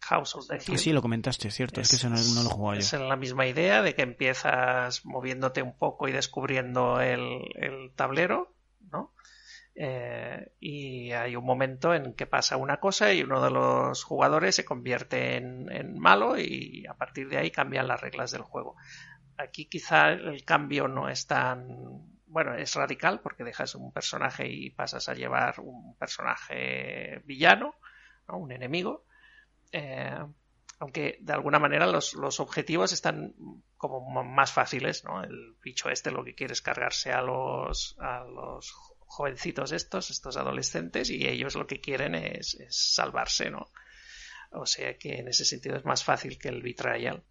House of the Hill. Ah, sí, lo comentaste, cierto, es, que eso no, lo jugaba yo. Es la misma idea de que empiezas moviéndote un poco y descubriendo el, el tablero, ¿no? Eh, y hay un momento en que pasa una cosa y uno de los jugadores se convierte en, malo y a partir de ahí cambian las reglas del juego. Aquí quizá el cambio no es tan bueno, es radical porque dejas un personaje y pasas a llevar un personaje villano, un enemigo. Eh, aunque de alguna manera los, los, objetivos están como más fáciles, ¿no? El bicho este lo que quiere es cargarse a los, a los jovencitos estos, estos adolescentes, y ellos lo que quieren es, salvarse, ¿no? O sea que en ese sentido es más fácil que el Betrayal.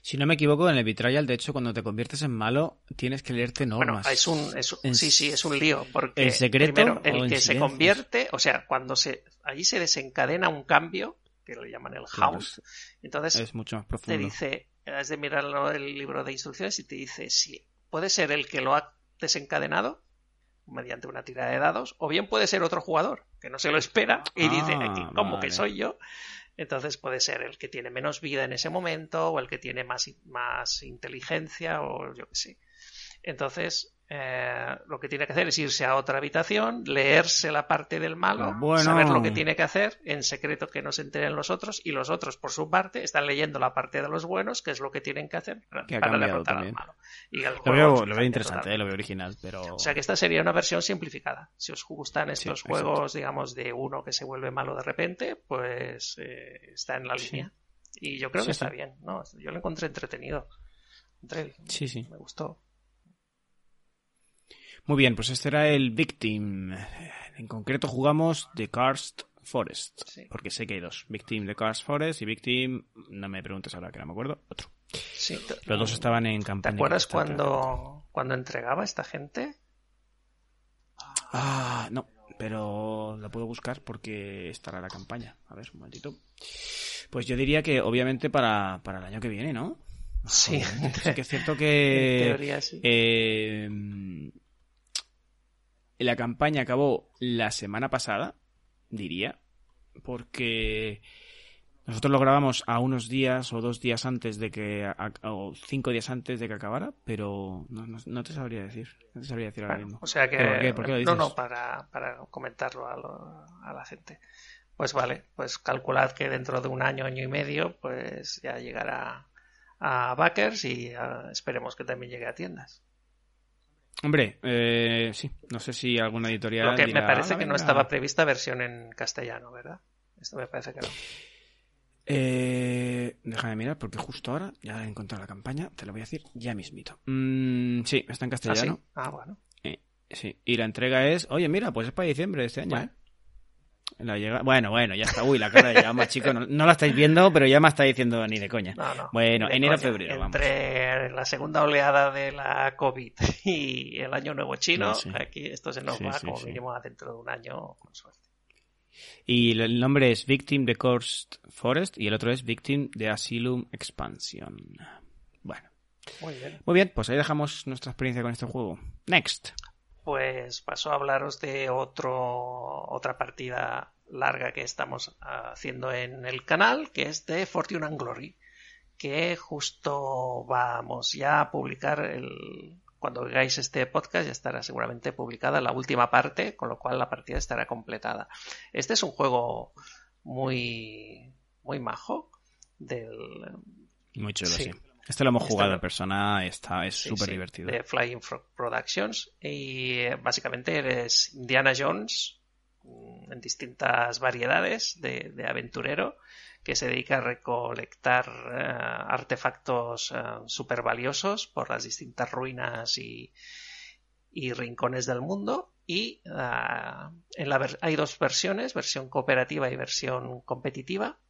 Si no me equivoco, en el Betrayal, de hecho, cuando te conviertes en malo, tienes que leerte normas. Bueno, es un, sí, sí, es un lío, porque ¿El secreto primero, el que se convierte, o sea, cuando se, allí se desencadena un cambio, que lo llaman el house, entonces es mucho más profundo. te dice, has de mirar el libro de instrucciones y te dice si puede ser el que lo ha desencadenado mediante una tirada de dados, o bien puede ser otro jugador que no se lo espera y dice, ah, ¿cómo que soy yo? Entonces puede ser el que tiene menos vida en ese momento o el que tiene más, más inteligencia o yo qué sé. Entonces, eh, lo que tiene que hacer es irse a otra habitación, leerse la parte del malo, saber lo que tiene que hacer, en secreto que no se enteren los otros, y los otros, por su parte, están leyendo la parte de los buenos, que es lo que tienen que hacer para, derrotar al malo. lo, veo, interesante, eh, lo veo original, pero... O sea que esta sería una versión simplificada. Si os gustan estos juegos, digamos, de uno que se vuelve malo de repente, pues eh, está en la línea. Y yo creo que está bien, ¿no? Yo lo encontré entretenido. sí, sí. Me gustó. Muy bien, pues este era el Victim. En concreto jugamos The Karst Forest. Porque sé que hay dos. Victim The Karst Forest y Victim, no me preguntes ahora que no me acuerdo, otro. Sí, Los dos estaban en campaña. ¿Te acuerdas cuando, cuando entregaba esta gente? Ah, no, pero la puedo buscar porque estará la campaña. A ver, un momentito. Pues yo diría que obviamente para, para el año que viene, ¿no? Sí. sí que es cierto que... (laughs) En teoría, sí. Eh, la campaña acabó la semana pasada, diría, porque nosotros lo grabamos a unos días o dos días antes de que, o cinco días antes de que acabara, pero no, te sabría decir. No te sabría decir ahora mismo. O sea que. No, no, para, para comentarlo a, a, la gente. Pues vale, pues calculad que dentro de un año, año y medio, pues ya llegará a backers y esperemos que también llegue a tiendas. Hombre, eh, sí, no sé si alguna editorial. Lo que dirá, me parece "Ah, que no venga". estaba prevista versión en castellano, ¿verdad? Esto me parece que no. Eh, déjame mirar porque justo ahora ya he encontrado la campaña, te lo voy a decir ya mismito. Mm, sí, está en ¿Ah, sí? castellano. Ah, bueno. Eh, sí, y la entrega es, oye, mira, pues es para diciembre de este año. Bueno. La llega... Bueno, bueno, ya está. Uy, la cara de Llama, chico, no, no la estáis viendo, pero ya me está diciendo ni de coña. No, no. Bueno, enero, coña. febrero, vamos. Entre la segunda oleada de la COVID y el año nuevo chino, sí. aquí esto se nos Sí, va sí, como mínimo dentro de un año con suerte. Y el nombre es Victim de Cursed Forest y el otro es Victim de Asylum Expansion. Bueno, Muy bien. muy bien, pues ahí dejamos nuestra experiencia con este juego. Next. Pues paso a hablaros de otro, otra partida larga que estamos haciendo en el canal, que es de Fortune and Glory, que justo vamos ya a publicar el... Cuando oigáis este podcast ya estará seguramente publicada la última parte, con lo cual la partida estará completada. Este es un juego muy, muy majo del, Muy chulo, sí. Sí. Este lo hemos Este jugado en persona, está, es súper sí, divertido. De Flying Frog Productions. Y eh, básicamente eres Indiana Jones mm, en distintas variedades de, de aventurero que se dedica a recolectar eh, artefactos súper valiosos por las distintas ruinas y, y rincones del mundo. Y en la ver- hay dos versiones, versión cooperativa y versión competitiva.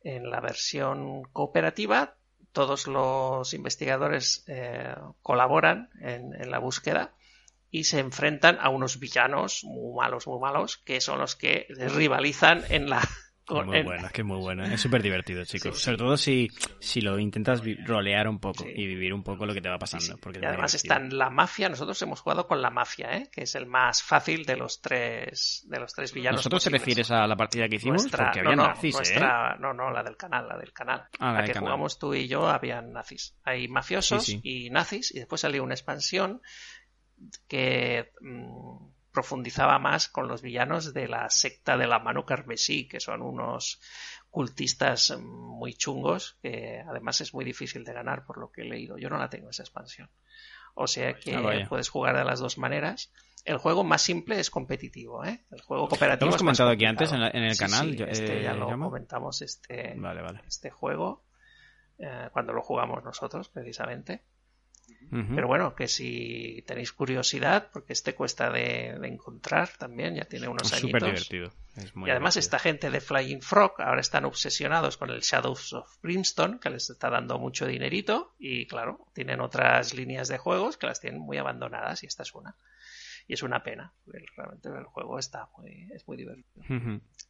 En la versión cooperativa todos los investigadores eh, colaboran en, en la búsqueda y se enfrentan a unos villanos muy malos, muy malos, que son los que rivalizan en la... muy en- buena, es que es muy buena. Es súper divertido, chicos. Sí, sí. Sobre todo si, si lo intentas rolear un poco Sí. y vivir un poco lo que te va pasando. Porque Y además divertido. está en la mafia. Nosotros hemos jugado con la mafia, ¿eh? que es el más fácil de los tres de los tres villanos. ¿Nosotros te posibles. refieres a la partida que hicimos? Nuestra- Porque había no, nazis, ¿eh? nuestra- no, no, la del canal, la del canal. Ah, la que canal. jugamos tú y yo habían nazis. Hay mafiosos y nazis y después salió una expansión que mm, profundizaba más con los villanos de la secta de la mano carmesí, que son unos cultistas muy chungos, que además es muy difícil de ganar por lo que he leído. Yo no la tengo esa expansión. O sea que Ah, puedes jugar de las dos maneras. El juego más simple es competitivo, ¿eh? El juego cooperativo Lo hemos comentado aquí antes en, la- en el Sí, canal. sí, este eh, ya lo comentamos este, Vale, vale. este juego eh, cuando lo jugamos nosotros, precisamente. Pero bueno, que si tenéis curiosidad, porque este cuesta de, de encontrar también, ya tiene unos es añitos. súper divertido. Es muy y además divertido. esta gente de Flying Frog ahora están obsesionados con el Shadows of Brimstone, que les está dando mucho dinerito y claro, tienen otras líneas de juegos que las tienen muy abandonadas y esta es una. Y es una pena, realmente el juego está muy, es muy divertido.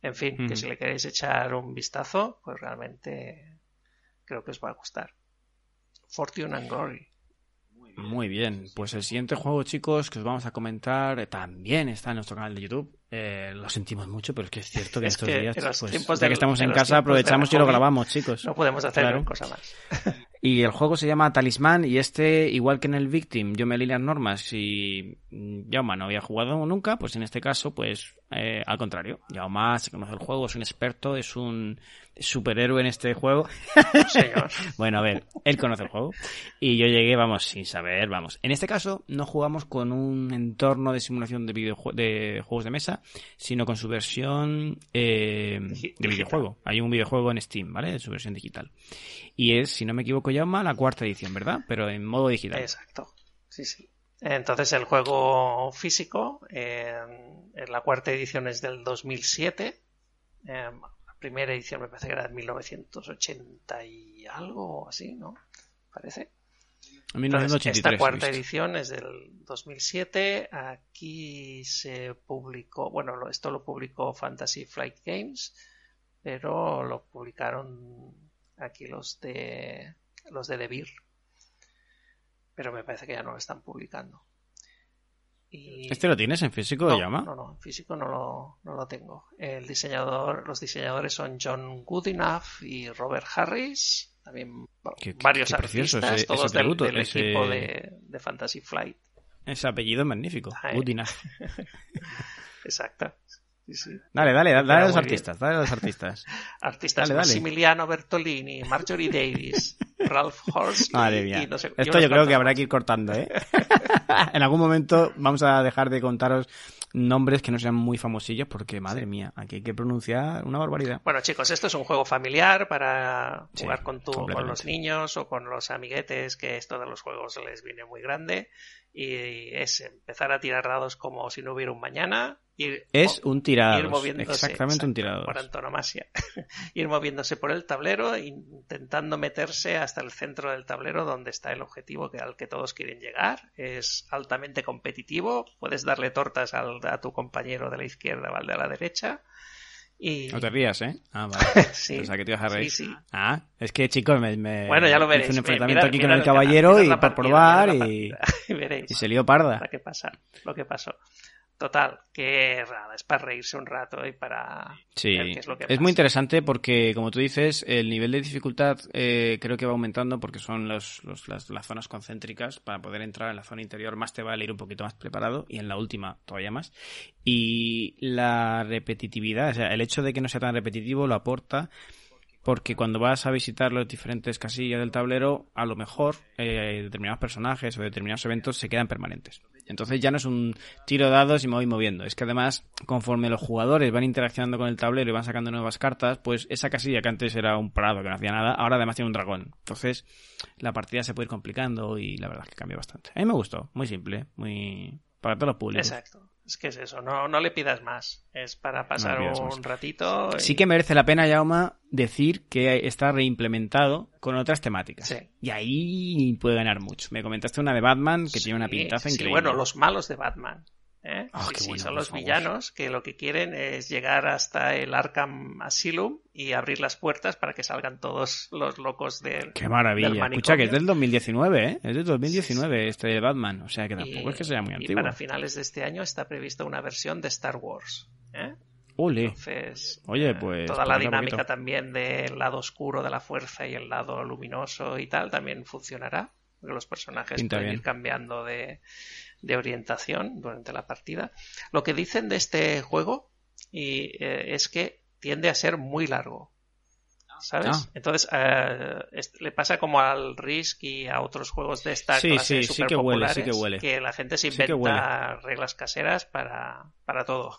En fin, que si le queréis echar un vistazo, pues realmente creo que os va a gustar. Fortune and Glory. Muy bien, pues el siguiente juego, chicos, que os vamos a comentar, eh, también está en nuestro canal de YouTube. Eh, lo sentimos mucho, pero es que es cierto que Es estos que días, los pues, ya del- que estamos en casa, aprovechamos y lo grabamos, chicos. No podemos hacer Claro. cosa más. (laughs) Y el juego se llama Talismán y este, igual que en el Victim, yo me leí las normas y Jaume no había jugado nunca, pues en este caso, pues eh, al contrario. Jaume se conoce el juego, es un experto, es un superhéroe en este juego. (laughs) Bueno, a ver, él conoce el juego y yo llegué, vamos, sin saber, vamos. En este caso no jugamos con un entorno de simulación de, de juegos de mesa, sino con su versión eh, de videojuego. Hay un videojuego en Steam, ¿vale? De su versión digital. Y es, si no me equivoco, llama la cuarta edición, ¿verdad? Pero en modo digital. Exacto. Sí, sí. Entonces el juego físico, eh, en la cuarta edición es del 2007. eh, la primera edición me parece que era de 1980 y algo así, ¿no? Parece. En Entonces, 1983. esta cuarta edición es del 2007. Aquí se publicó, bueno, esto lo publicó Fantasy Flight Games, pero lo publicaron aquí los de los de Devir. Pero me parece que ya no lo están publicando. Y... ¿Este lo tienes en físico, no, llama? no, no, en físico no lo, no lo tengo. El diseñador, los diseñadores son John Goodenough y Robert Harris. También Qué- qué- varios qué precioso artistas, ese- todos ese del, tributo, del ese- equipo de, de Fantasy Flight. Ese apellido es magnífico. Ay. Good enough. (laughs) Exacto. Sí, sí. Dale, dale, dale, a los artistas, dale a los (laughs) artistas. Artistas Dale, Bertolini, Marjorie Davis, (laughs) Ralph Horst Madre mía. y no sé- Esto yo creo que habrá que ir cortando, ¿eh? (laughs) en algún momento vamos a dejar de contaros nombres que no sean muy famosillos porque, madre mía, aquí hay que pronunciar una barbaridad. Bueno, chicos, esto es un juego familiar para jugar con, tu, con los niños o con los amiguetes, que esto de los juegos les viene muy grande. Y es empezar a tirar dados como si no hubiera un mañana. es un tirador. Exactamente un tirador. Por antonomasia. (laughs) ir moviéndose por el tablero, intentando meterse hasta el centro del tablero donde está el objetivo que, al que todos quieren llegar. Es altamente competitivo. Puedes darle tortas al, a tu compañero de la izquierda o al de la derecha. Y... No te rías, ¿eh? Ah, vale. (laughs) sí. O sea, que te ibas a reír. Sí, sí. Ah, es que, chicos, me, me... Bueno, ya lo veréis. Hice un enfrentamiento aquí con el caballero y para probar y... (laughs) y veréis. Y se lió parda. Lo que pasa, lo que pasó. Total, que rara, es para reírse un rato y para sí. ver qué es lo que Es pasa. muy interesante porque, como tú dices, el nivel de dificultad eh, creo que va aumentando porque son los, los, las, las, zonas concéntricas. Para poder entrar en la zona interior más te vale ir un poquito más preparado y en la última todavía más. Y la repetitividad, o sea, el hecho de que no sea tan repetitivo lo aporta porque cuando vas a visitar los diferentes casillas del tablero, a lo mejor eh, determinados personajes o determinados eventos se quedan permanentes. Entonces ya no es un tiro dados y me voy moviendo. Es que además, conforme los jugadores van interaccionando con el tablero y van sacando nuevas cartas, pues esa casilla que antes era un parado que no hacía nada, ahora además tiene un dragón. Entonces la partida se puede ir complicando y la verdad es que cambia bastante. A mí me gustó, muy simple, muy para todos los públicos. Exacto. Es que es eso, no, no le pidas más. Es para pasar no un ratito. Y... Sí que merece la pena, Yauma, decir que está reimplementado con otras temáticas. Sí. Y ahí puede ganar mucho. Me comentaste una de Batman que sí, tiene una pintaza sí, increíble. Bueno, los malos de Batman. ¿Eh? Oh, sí, son los villanos que lo que quieren es llegar hasta el Arkham Asylum y abrir las puertas para que salgan todos los locos del. Qué maravilla. del Escucha, que es del 2019, ¿eh? Es del 2019 este de Batman. O sea que tampoco es que sea muy y antiguo. para finales de este año está prevista una versión de Star Wars. ¿eh? Ole. Entonces, Oye, eh, pues, toda la dinámica también del lado oscuro de la fuerza y el lado luminoso y tal también funcionará. Porque los personajes Pinta pueden bien. ir cambiando de, de orientación durante la partida. Lo que dicen de este juego y, eh, es que tiende a ser muy largo. ¿Sabes? Ah. Entonces, eh, le pasa como al Risk y a otros juegos de esta Sí, clase sí, sí que huele, sí que huele. la gente se Sí que inventa reglas caseras para, para todo.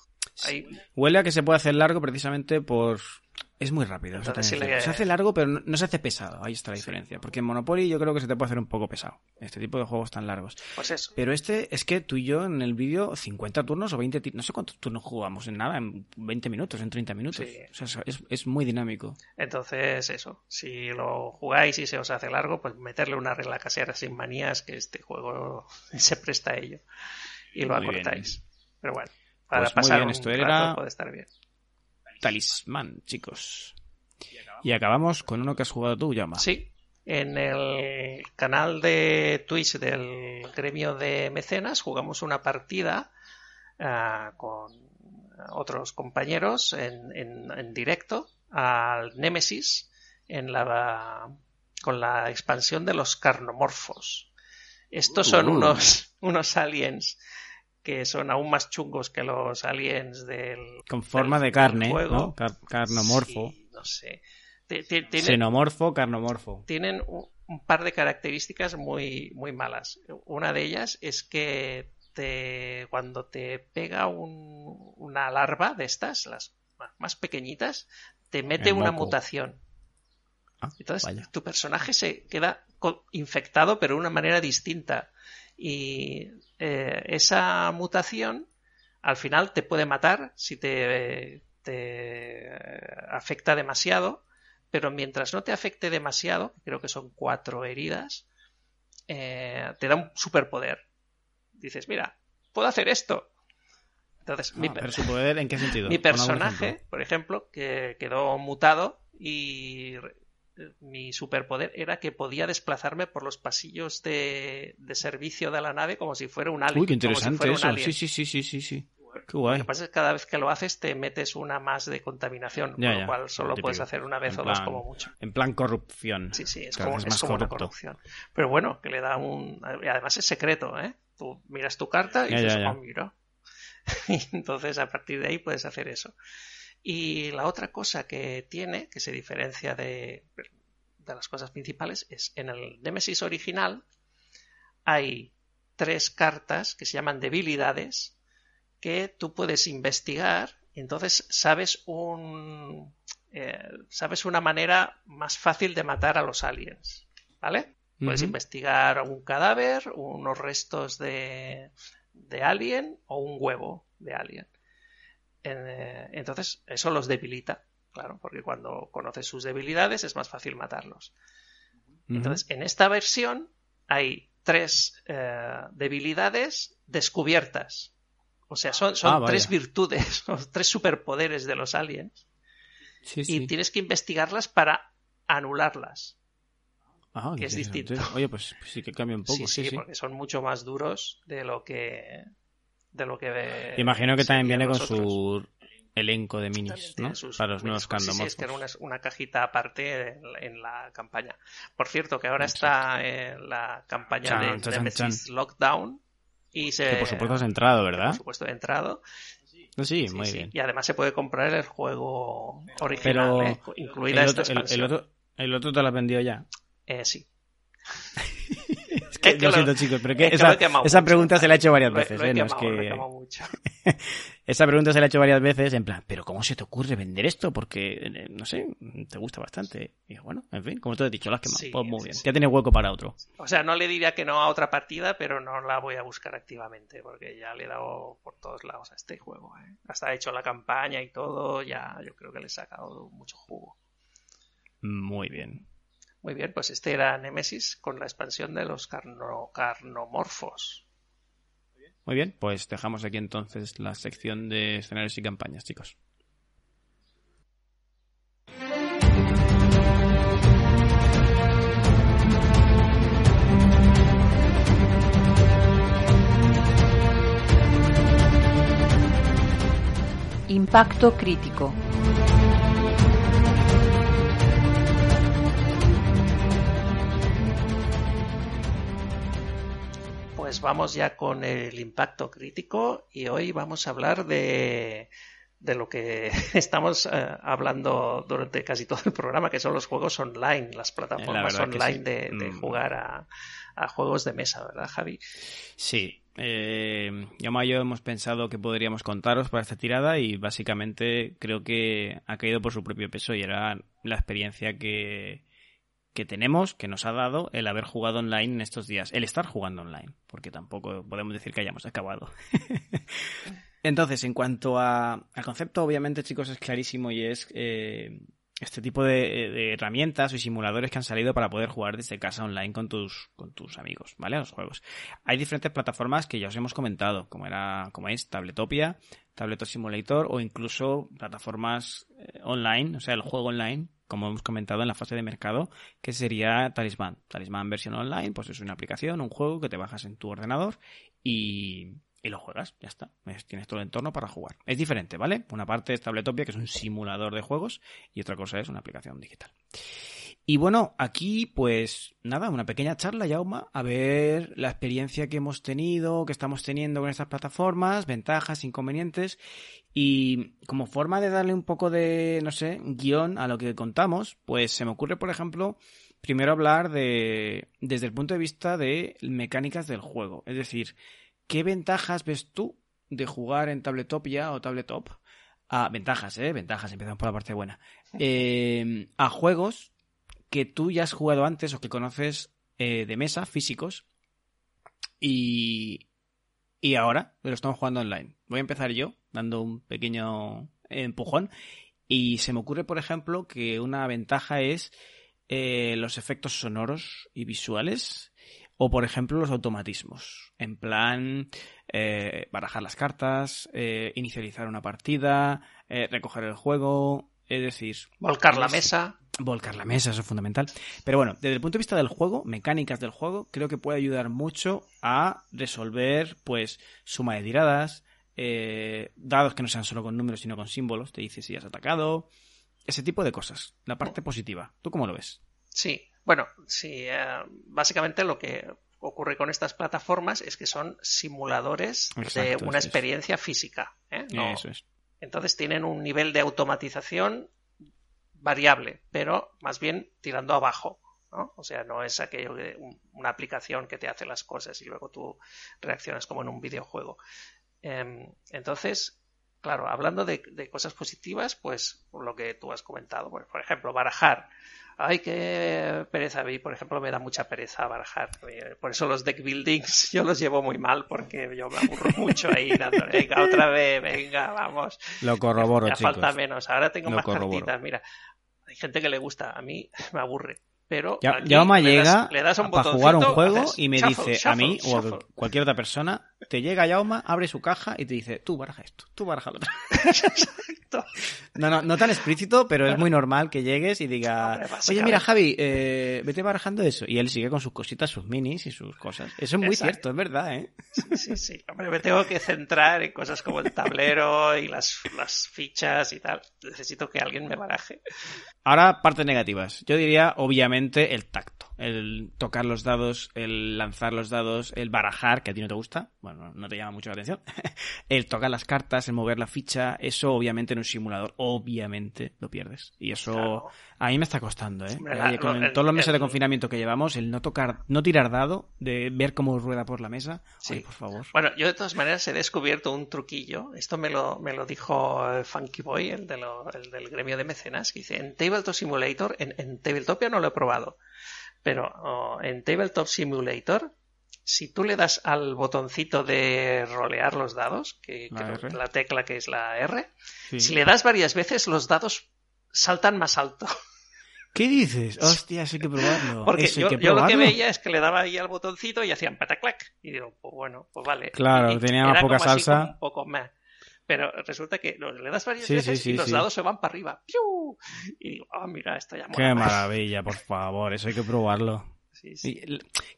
Huele a que se puede hacer largo precisamente por... Es muy rápido. Entonces, sí le- Se hace largo, pero no, no se hace pesado. Ahí está la Sí. diferencia. Porque en Monopoly yo creo que se te puede hacer un poco pesado. Este tipo de juegos tan largos. pues eso. Pero este es que tú y yo en el vídeo 50 turnos o 20... ti- No sé cuántos turnos jugamos en nada, en 20 minutos, en 30 minutos. Sí. O sea, es, es muy dinámico. Entonces, eso, si lo jugáis y se os hace largo, pues meterle una regla casera sin manías, que este juego (laughs) se presta a ello. Y lo Muy bien. acortáis. Pero bueno, para Pues muy pasar bien, un esto era- puede estar bien. Talismán, chicos. Y acabamos con uno que has jugado tú, Llama. Sí, en el canal de Twitch del gremio de mecenas jugamos una partida ah, con otros compañeros en, en- en directo al Nemesis en la, con la expansión de los carnomorfos. Estos son Uh. unos, (laughs) unos aliens que son aún más chungos que los aliens del, Con forma del- de carne, juego. ¿no? Car- carnomorfo. Sí, no sé. Ti- ti- tiene- Xenomorfo, carnomorfo. tienen un, par de características muy, muy malas. Una de ellas es que te, cuando te pega un- una larva de estas, las más pequeñitas, te mete una mutación. Ah, Entonces, vaya. tu personaje se queda infectado, pero de una manera distinta. Y eh, esa mutación al final te puede matar si te, te afecta demasiado, pero mientras no te afecte demasiado, creo que son cuatro heridas, eh, te da un superpoder. Dices, mira, puedo hacer esto. Entonces, mi, Ah, per- pero su poder, ¿en qué sentido? (laughs) mi personaje, ejemplo. por ejemplo, que quedó mutado y mi superpoder era que podía desplazarme por los pasillos de, de servicio de la nave como si fuera un alien. Uy, qué si interesante un eso. Sí, sí, sí, sí, sí, sí. Qué Lo guay. que pasa es que cada vez que lo haces te metes una más de contaminación, Ya, con ya, lo cual solo lo típico. puedes hacer una vez En o dos como mucho. En plan corrupción. Sí, sí, es Cada como, es más como una corrupción. Pero bueno, que le da un... y Además es secreto, ¿eh? Tú miras tu carta y Ya, dices, oh, mira. (laughs) y entonces a partir de ahí puedes hacer eso. Y la otra cosa que tiene, que se diferencia de, de las cosas principales, es en el Nemesis original hay tres cartas que se llaman debilidades que tú puedes investigar y entonces sabes un eh, sabes una manera más fácil de matar a los aliens, ¿vale? Puedes investigar un cadáver, unos restos de, de alien o un huevo de alien. Eh, entonces, eso los debilita, claro, porque cuando conoces sus debilidades es más fácil matarlos. Entonces, en esta versión hay tres eh, debilidades descubiertas. O sea, son, son ah, tres virtudes, (laughs) tres superpoderes de los aliens. Y tienes que investigarlas para anularlas. Ah, que es distinto. Oye, pues, pues, sí que cambia un poco. Sí, sí, porque son mucho más duros de lo que. De lo que. Imagino que también viene con su elenco de minis, ¿no? Para los nuevos candomorfos. Sí, es que era una, cajita aparte en, la campaña. Por cierto, que ahora está en la campaña de Lockdown. Y se... Que por supuesto has entrado, ¿verdad? Por supuesto he entrado. Sí, muy bien. Y además se puede comprar el juego original, Pero ¿eh? incluida el otro, el, otro, el otro te lo has vendido ya. Eh, sí. (laughs) es que, lo, siento, chicos, pero que esa, esa pregunta se la he hecho varias (laughs) veces. ¿eh? no es que... (laughs) esa pregunta se la he hecho varias veces en plan, ¿pero cómo se te ocurre vender esto? Porque, eh, no sé, te gusta bastante. Y bueno, en fin, como te he dicho, lo has quemado. pues muy bien. Ya tiene hueco para otro. O sea, no le diría que no a otra partida, pero no la voy a buscar activamente porque ya le he dado por todos lados a este juego. ¿eh? Hasta he hecho la campaña y todo, ya yo creo que le he sacado mucho jugo. Muy bien. Muy bien, pues este era Nemesis con la expansión de los carnomorfos. Muy bien, pues dejamos aquí entonces la sección de escenarios y campañas, chicos. Impacto crítico. Pues vamos ya con el impacto crítico y hoy vamos a hablar de, de lo que (laughs) estamos eh, hablando durante casi todo el programa, que son los juegos online, las plataformas online de, mm. jugar a, juegos de mesa, ¿verdad, Javi? Sí. Eh, yo y yo hemos pensado que podríamos contaros para esta tirada y básicamente creo que ha caído por su propio peso y era la experiencia que, que tenemos, que nos ha dado el haber jugado online en estos días, el estar jugando online, porque tampoco podemos decir que hayamos acabado. (laughs) Entonces, en cuanto a, al concepto, obviamente, chicos, es clarísimo y es eh, este tipo de, herramientas o simuladores que han salido para poder jugar desde casa online con tus, con tus amigos, ¿vale? A los juegos. Hay diferentes plataformas que ya os hemos comentado, como era, como es Tabletopia, Tableto Simulator o incluso plataformas eh, online, o sea, el juego online como hemos comentado en la fase de mercado, que sería Talisman. Talisman versión online, pues es una aplicación, un juego que te bajas en tu ordenador y, lo juegas, ya está. Tienes todo el entorno para jugar. Es diferente, ¿vale? Una parte es Tabletopia, que es un simulador de juegos, y otra cosa es una aplicación digital. Y bueno, aquí pues nada, una pequeña charla, Yauma, a ver la experiencia que hemos tenido, que estamos teniendo con estas plataformas, ventajas, inconvenientes, y como forma de darle un poco de, no sé, guion a lo que contamos, pues se me ocurre, por ejemplo, primero hablar de, desde el punto de vista de mecánicas del juego. Es decir, ¿qué ventajas ves tú de jugar en Tabletopia o Tabletop? A ventajas, ¿eh? Ventajas, empezamos por la parte buena. Eh, a juegos que tú ya has jugado antes o que conoces eh, de mesa, físicos, y, y ahora lo estamos jugando online. Voy a empezar yo, dando un pequeño empujón, y se me ocurre, por ejemplo, que una ventaja es eh, los efectos sonoros y visuales, o por ejemplo los automatismos, en plan eh, barajar las cartas, inicializar una partida, recoger el juego, es decir... Volcar la mesa. Volcar la mesa, eso es fundamental. Pero bueno, desde el punto de vista del juego, mecánicas del juego, creo que puede ayudar mucho a resolver, pues, suma de tiradas, eh, dados que no sean solo con números, sino con símbolos, te dice si has atacado, ese tipo de cosas. La parte positiva. ¿Tú cómo lo ves? Sí, bueno, sí, eh, básicamente lo que ocurre con estas plataformas es que son simuladores de una experiencia física. ¿eh? Eso es. Entonces tienen un nivel de automatización variable, pero más bien tirando abajo. ¿no? O sea, no es aquello que una aplicación que te hace las cosas y luego tú reaccionas como en un videojuego. Em, entonces, claro, hablando de, cosas positivas, pues lo que tú has comentado, pues, por ejemplo, barajar. Ay, qué pereza. A mí, por ejemplo, me da mucha pereza barajar. Eh, por eso los deck buildings (laughs) yo los llevo muy mal porque yo me aburro (laughs) mucho ahí dando, venga, otra vez, venga, vamos. Lo corroboro, ya chicos. falta menos. Ahora tengo más cartitas. Mira, hay gente que le gusta. A mí (laughs) me aburre. Pero ya, llega para jugar un juego y me dice a mí o a cualquier otra persona, te llega Yauma, abre su caja y te dice, tú baraja esto, tú baraja lo otro. (laughs) Exacto. No, no, no tan explícito, pero es muy normal que llegues y diga, oye, mira, Javi, eh, vete barajando eso. Y él sigue con sus cositas, sus minis y sus cosas. Eso es muy cierto, es verdad, ¿eh? Sí, sí, sí. Hombre, me tengo que centrar en cosas como el tablero y las, las fichas y tal. Necesito que alguien me baraje. Ahora, partes negativas. Yo diría, obviamente, el tacto. El tocar los dados, el lanzar los dados, el barajar, que a ti no te gusta. Bueno, no te llama mucho la atención. (laughs) el tocar las cartas, el mover la ficha. Eso, obviamente, en un simulador, obviamente, lo pierdes. Y eso a mí me está costando, ¿eh? con todos los meses de confinamiento que llevamos, el no tocar, no tirar dado, de ver cómo rueda por la mesa. Sí. por favor. Bueno, yo de todas maneras he descubierto un truquillo. Esto me lo, me lo dijo Funky Boy, el, de el del gremio de mecenas, que dice, en Tabletop Simulator, en, en Tabletopia no lo he probado, pero oh, en Tabletop Simulator, si tú le das al botoncito de rolear los dados, que la, tecla que es la R, si le das varias veces, los dados saltan más alto. ¿Qué dices? Hostia, hay que probarlo. (laughs) Porque yo, lo que veía es que le daba ahí al botoncito y hacían pataclac. Y digo, pues bueno, pues vale. Claro, tenía más poca salsa. un poco más. Pero resulta que le das varias veces y los dados se van para arriba. Y digo, ah, mira, esto ya Qué maravilla, por favor, eso hay que probarlo.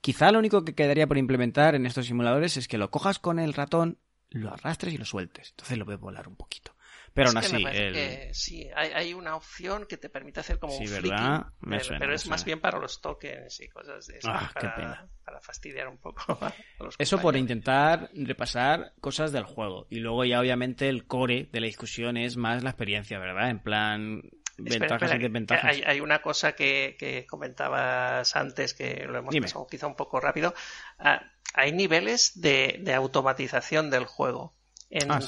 Quizá lo único que quedaría por implementar en estos simuladores es que lo cojas con el ratón, lo arrastres y lo sueltes. Entonces lo puedes volar un poquito. Pero aún así. sí, hay, una opción que te permite hacer como un ¿verdad? pero, es más bien para los tokens y cosas de eso. Ah, para, para, fastidiar un poco. (laughs) eso por intentar repasar cosas del juego. Y luego ya obviamente el core de la discusión es más la experiencia, ¿verdad? En plan, ventajas y desventajas. Hay, una cosa que, comentabas antes que lo hemos pasado quizá un poco rápido. Ah, hay niveles de, automatización del juego. En ah,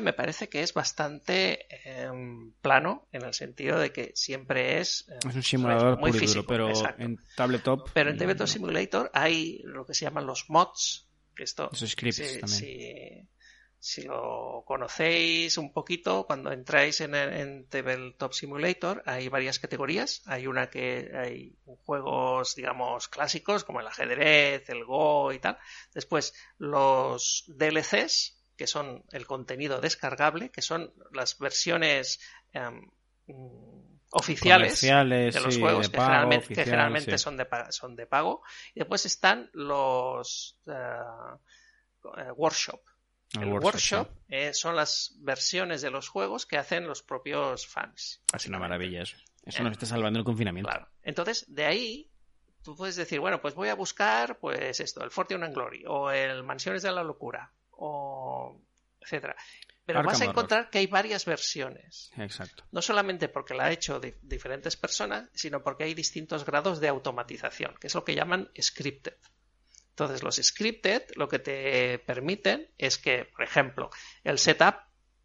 me parece que es bastante em, plano en el sentido de que siempre es, em, es un simulador muy físico, pero en Tabletop pero en Tabletop Simulator hay lo que se llaman los mods esto los scripts también si lo conocéis un poquito, cuando entráis en, en Tabletop Simulator hay varias categorías. Hay una que hay juegos, digamos, clásicos como el ajedrez, el Go y tal. Después los DLCs, que son el contenido descargable, que son las versiones em, oficiales de los juegos que, generalmente, son, de, son de pago. Y después están los uh, workshop el, workshop, eh, son las versiones de los juegos que hacen los propios fans. Es una maravilla eso. Eso nos está salvando el confinamiento. Claro. Entonces, de ahí tú puedes decir, bueno, pues voy a buscar, pues esto, el Fortune and Glory, o el Mansiones de la Locura, o etcétera. Pero vas a encontrar que hay varias versiones. Exacto. No solamente porque la ha hecho diferentes personas, sino porque hay distintos grados de automatización, que es lo que llaman scripted. Entonces, los scripted lo que te permiten es que, por ejemplo, el setup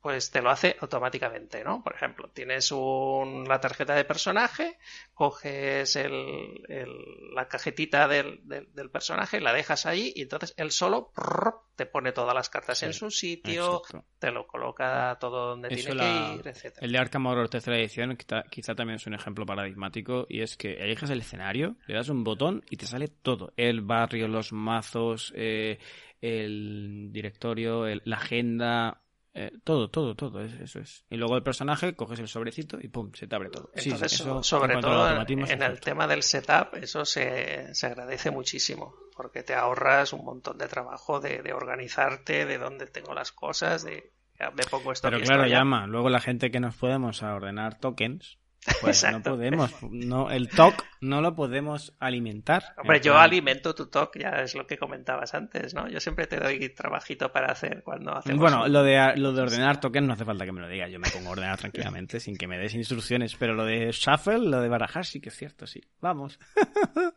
pues te lo hace automáticamente, ¿no? Por ejemplo, tienes un, la tarjeta de personaje, coges el, la cajetita del, del, personaje, la dejas ahí y entonces él solo te pone todas las cartas en su sitio, te lo coloca todo donde tiene que ir, etc. El de Arkham Horror tercera edición quizá, también es un ejemplo paradigmático y es que eliges el escenario, le das un botón y te sale todo. El barrio, los mazos, eh, el directorio, la agenda, eh, todo, todo, todo, eso es. Y luego el personaje, coges el sobrecito y pum, se te abre todo. Entonces, sobre todo en, el tema del setup, eso se, se, agradece muchísimo, porque te ahorras un montón de trabajo de, de organizarte, de dónde tengo las cosas, de, de pongo esto Pero claro, llama, luego la gente que nos podemos a ordenar tokens, (laughs) Pues no podemos, no, el TOC no lo podemos alimentar. Hombre, yo alimento tu TOC, ya es lo que comentabas antes, ¿no? Yo siempre te doy trabajito para hacer cuando hacemos... Bueno, lo de, lo de ordenar tokens no hace falta que me lo digas, yo me pongo a ordenar tranquilamente sin que me des instrucciones, pero lo de shuffle, lo de barajar sí que es cierto, sí. Vamos. (laughs)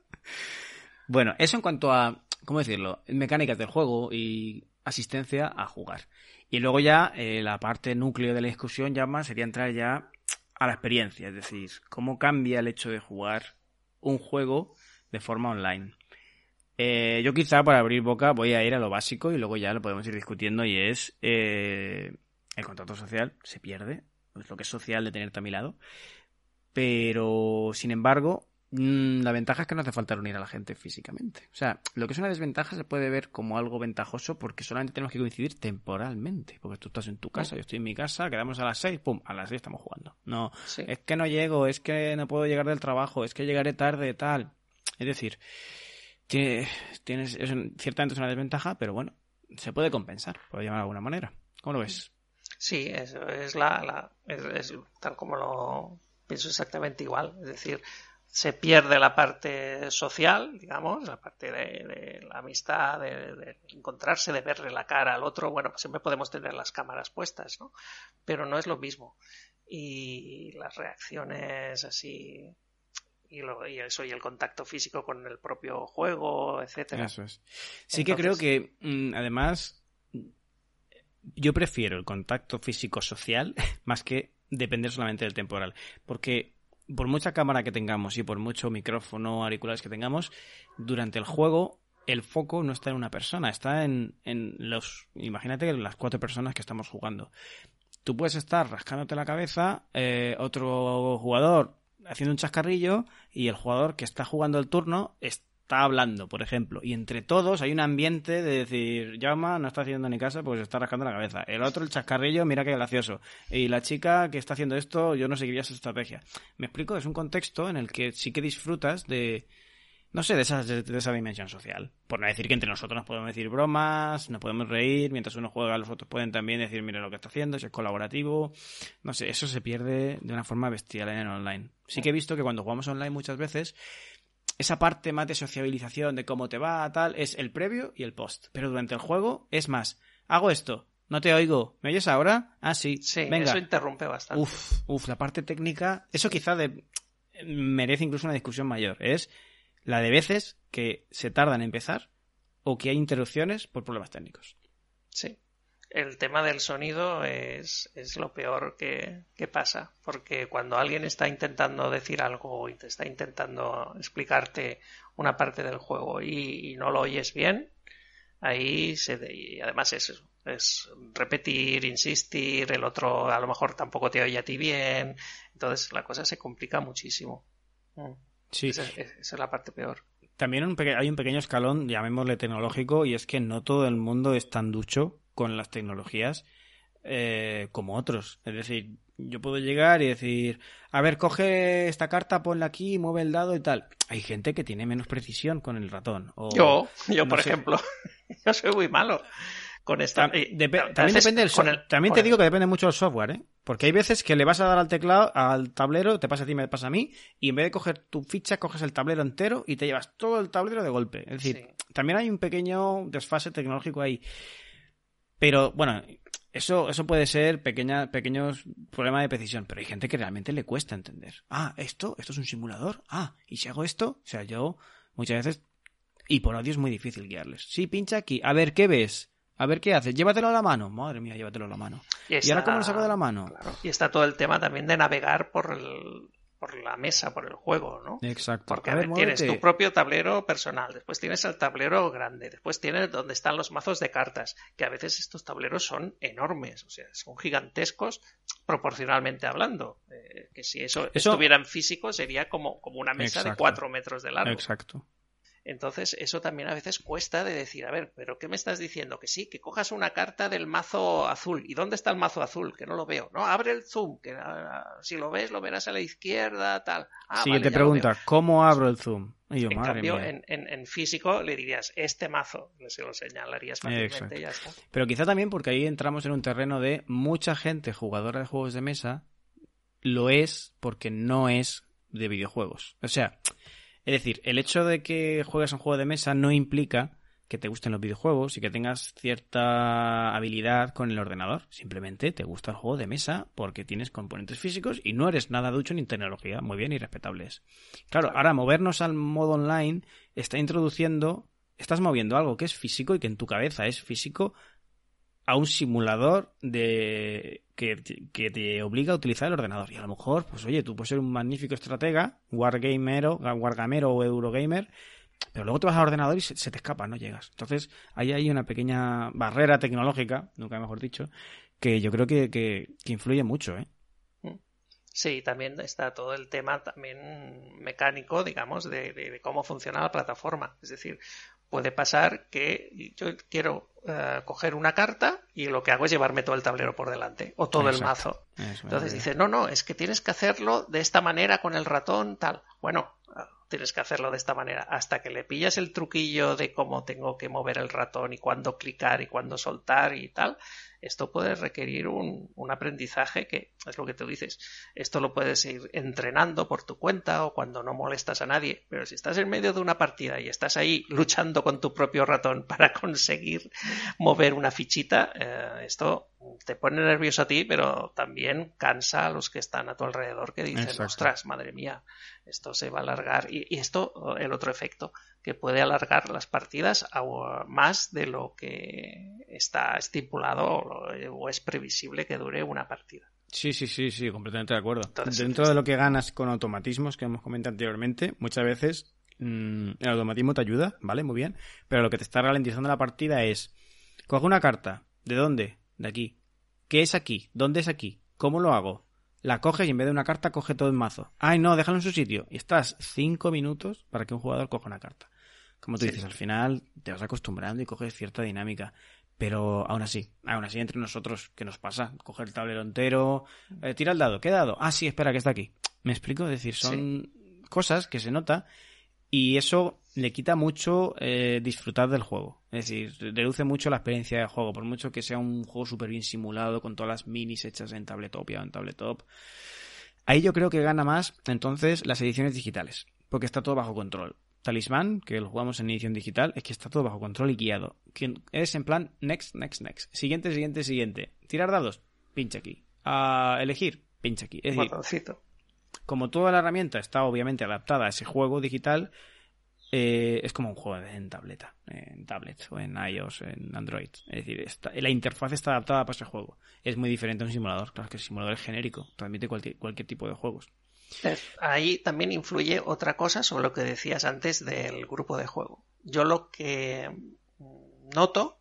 bueno, eso en cuanto a, ¿cómo decirlo? Mecánicas del juego y asistencia a jugar. Y luego ya eh, la parte núcleo de la discusión ya más sería entrar ya a la experiencia, es decir, cómo cambia el hecho de jugar un juego de forma online. Eh, yo quizá para abrir boca voy a ir a lo básico y luego ya lo podemos ir discutiendo y es eh, el contacto social se pierde, es lo que es social de tenerte a mi lado, pero sin embargo la ventaja es que no hace falta reunir a la gente físicamente. O sea, lo que es una desventaja se puede ver como algo ventajoso porque solamente tenemos que coincidir temporalmente. Porque tú estás en tu casa, yo estoy en mi casa, quedamos a las seis, pum, a las seis estamos jugando. No, es que no llego, es que no puedo llegar del trabajo, es que llegaré tarde, tal. Es decir, tienes, es, ciertamente es una desventaja, pero bueno, se puede compensar, por llamar de alguna manera. ¿Cómo lo ves? Sí, eso es la, es tal como lo pienso exactamente igual. Es decir, se pierde la parte social, digamos, la parte de, la amistad, de, encontrarse, de verle la cara al otro. Bueno, pues siempre podemos tener las cámaras puestas, ¿no? Pero no es lo mismo. Y las reacciones así y, lo, y, eso y el contacto físico con el propio juego, etcétera. Eso es. Sí que creo que mm, además yo prefiero el contacto físico social (laughs) más que depender solamente del temporal, porque por mucha cámara que tengamos y por mucho micrófono, auriculares que tengamos, durante el juego el foco no está en una persona, está en, en los... Imagínate las cuatro personas que estamos jugando. Tú puedes estar rascándote la cabeza, eh, otro jugador haciendo un chascarrillo y el jugador que está jugando el turno está hablando, por ejemplo, y entre todos hay un ambiente de decir, llama, no está haciendo ni casa, pues está rascando la cabeza. El otro, el chascarrillo, mira qué gracioso. Y la chica que está haciendo esto, yo no seguiría su estrategia. Me explico, es un contexto en el que sí que disfrutas de, no sé, de esa, de, esa dimensión social. Por no decir que entre nosotros nos podemos decir bromas, nos podemos reír, mientras uno juega, los otros pueden también decir, mira lo que está haciendo, si es colaborativo. No sé, eso se pierde de una forma bestial en el online. Sí que he visto que cuando jugamos online muchas veces, esa parte más de sociabilización, de cómo te va, tal, es el previo y el post. Pero durante el juego es más, hago esto, no te oigo, ¿me oyes ahora? Ah, sí. Sí, Venga. eso interrumpe bastante. Uf, uf, la parte técnica, eso quizá de, merece incluso una discusión mayor. Es la de veces que se tarda en empezar o que hay interrupciones por problemas técnicos. Sí el tema del sonido es, lo peor que, pasa, porque cuando alguien está intentando decir algo y te está intentando explicarte una parte del juego y, no lo oyes bien, ahí se y además es es repetir, insistir, el otro a lo mejor tampoco te oye a ti bien, entonces la cosa se complica muchísimo. Mm. Sí. Esa, es la parte peor. También hay un pequeño escalón, llamémosle tecnológico, y es que no todo el mundo es tan ducho con las tecnologías eh, como otros. Es decir, yo puedo llegar y decir, a ver, coge esta carta, ponla aquí, mueve el dado y tal. Hay gente que tiene menos precisión con el ratón. yo, yo por ejemplo, (laughs) yo soy muy malo con esta. también depende del software. También te digo que depende mucho del software, ¿eh? Porque hay veces que le vas a dar al teclado, al tablero, te pasa a ti, me pasa a mí, y en vez de coger tu ficha, coges el tablero entero y te llevas todo el tablero de golpe. Es decir, también hay un pequeño desfase tecnológico ahí. Pero bueno, eso, eso puede ser pequeña, pequeños problemas de precisión, pero hay gente que realmente le cuesta entender. Ah, esto, esto es un simulador. Ah, y si hago esto, o sea, yo muchas veces, y por audio es muy difícil guiarles. Sí, pincha aquí, a ver qué ves. A ver qué haces, llévatelo a la mano. Madre mía, llévatelo a la mano. ¿Y, ahora cómo lo saco de la mano? Y está todo el tema también de navegar por el, por la mesa, por el juego, ¿no? Exacto. Porque a ver, tienes tu propio tablero personal, después tienes el tablero grande, después tienes donde están los mazos de cartas, que a veces estos tableros son enormes, o sea, son gigantescos proporcionalmente hablando. Eh, que si eso, estuviera en físico sería como, como una mesa de cuatro metros de largo. Exacto. Entonces, eso también a veces cuesta de decir, a ver, pero ¿qué me estás diciendo? Que sí, que cojas una carta del mazo azul. ¿Y dónde está el mazo azul? Que no lo veo. No, abre el zoom, que ah, si lo ves, lo verás a la izquierda, tal. Ah, Siguiente pregunta, ¿cómo abro el zoom? en cambio, En, físico le dirías, este mazo, se lo señalarías fácilmente y ya está. Pero quizá también porque ahí entramos en un terreno de mucha gente jugadora de juegos de mesa lo es porque no es de videojuegos. O sea, es decir, el hecho de que juegues un juego de mesa no implica que te gusten los videojuegos y que tengas cierta habilidad con el ordenador. Simplemente te gusta el juego de mesa porque tienes componentes físicos y no eres nada ducho ni tecnología. Muy bien y respetables. Claro, ahora movernos al modo online está introduciendo, estás moviendo algo que es físico y que en tu cabeza es físico a un simulador de que, que, te obliga a utilizar el ordenador. Y a lo mejor, pues oye, tú puedes ser un magnífico estratega, wargamero, wargamero o eurogamer, pero luego te vas al ordenador y se, te escapa, no llegas. Entonces, ahí hay una pequeña barrera tecnológica, nunca mejor dicho, que yo creo que, que, influye mucho, ¿eh? Sí, también está todo el tema también mecánico, digamos, de, de, cómo funciona la plataforma. Es decir, puede pasar que yo quiero eh, coger una carta y lo que hago es llevarme todo el tablero por delante o todo el mazo. Entonces dice, no, no, es que tienes que hacerlo de esta manera con el ratón, tal. Bueno, tienes que hacerlo de esta manera. Hasta que le pillas el truquillo de cómo tengo que mover el ratón y cuándo clicar y cuándo soltar y tal, esto puede requerir un, un, aprendizaje que es lo que tú dices. Esto lo puedes ir entrenando por tu cuenta o cuando no molestas a nadie. Pero si estás en medio de una partida y estás ahí luchando con tu propio ratón (laughs) para conseguir mover una fichita, eh, esto te pone nervioso a ti, pero también cansa a los que están a tu alrededor que dicen, ostras, madre mía, esto se va a alargar. Y, y, esto, el otro efecto, que puede alargar las partidas a más de lo que está estipulado o, es previsible que dure una partida. Sí, sí, sí, sí, completamente de acuerdo. Dentro de lo que ganas con automatismos que hemos comentado anteriormente, muchas veces mmm, el automatismo te ayuda, ¿vale? Muy bien. Pero lo que te está ralentizando la partida es, coge una carta, ¿de dónde? De aquí. ¿Qué es aquí? ¿Dónde es aquí? ¿Cómo lo hago? La coges y en vez de una carta coge todo el mazo. Ay, no, déjalo en su sitio. Y estás cinco minutos para que un jugador coja una carta. Como tú dices, al final te vas acostumbrando y coges cierta dinámica. Pero aún así, aún así entre nosotros, ¿qué nos pasa? Coger el tablero entero, eh, tira el dado, ¿qué dado? Ah, sí, espera, que está aquí. ¿Me explico? Es decir, son cosas que se nota y eso le quita mucho eh, disfrutar del juego. Es decir, reduce mucho la experiencia de juego, por mucho que sea un juego súper bien simulado con todas las minis hechas en tabletop y en tabletop. Ahí yo creo que gana más entonces las ediciones digitales, porque está todo bajo control. Talismán, que lo jugamos en edición digital, es que está todo bajo control y guiado. Es en plan next, next, next. Siguiente, siguiente, siguiente. Tirar dados, pincha aquí. A elegir, pincha aquí. Es decir, como toda la herramienta está obviamente adaptada a ese juego digital, eh, es como un juego en tableta, en tablet o en iOS, en Android. Es decir, la interfaz está adaptada para ese juego. Es muy diferente a un simulador. Claro que el simulador es genérico, transmite cualquier, cualquier tipo de juegos. Ahí también influye otra cosa sobre lo que decías antes del grupo de juego. Yo lo que noto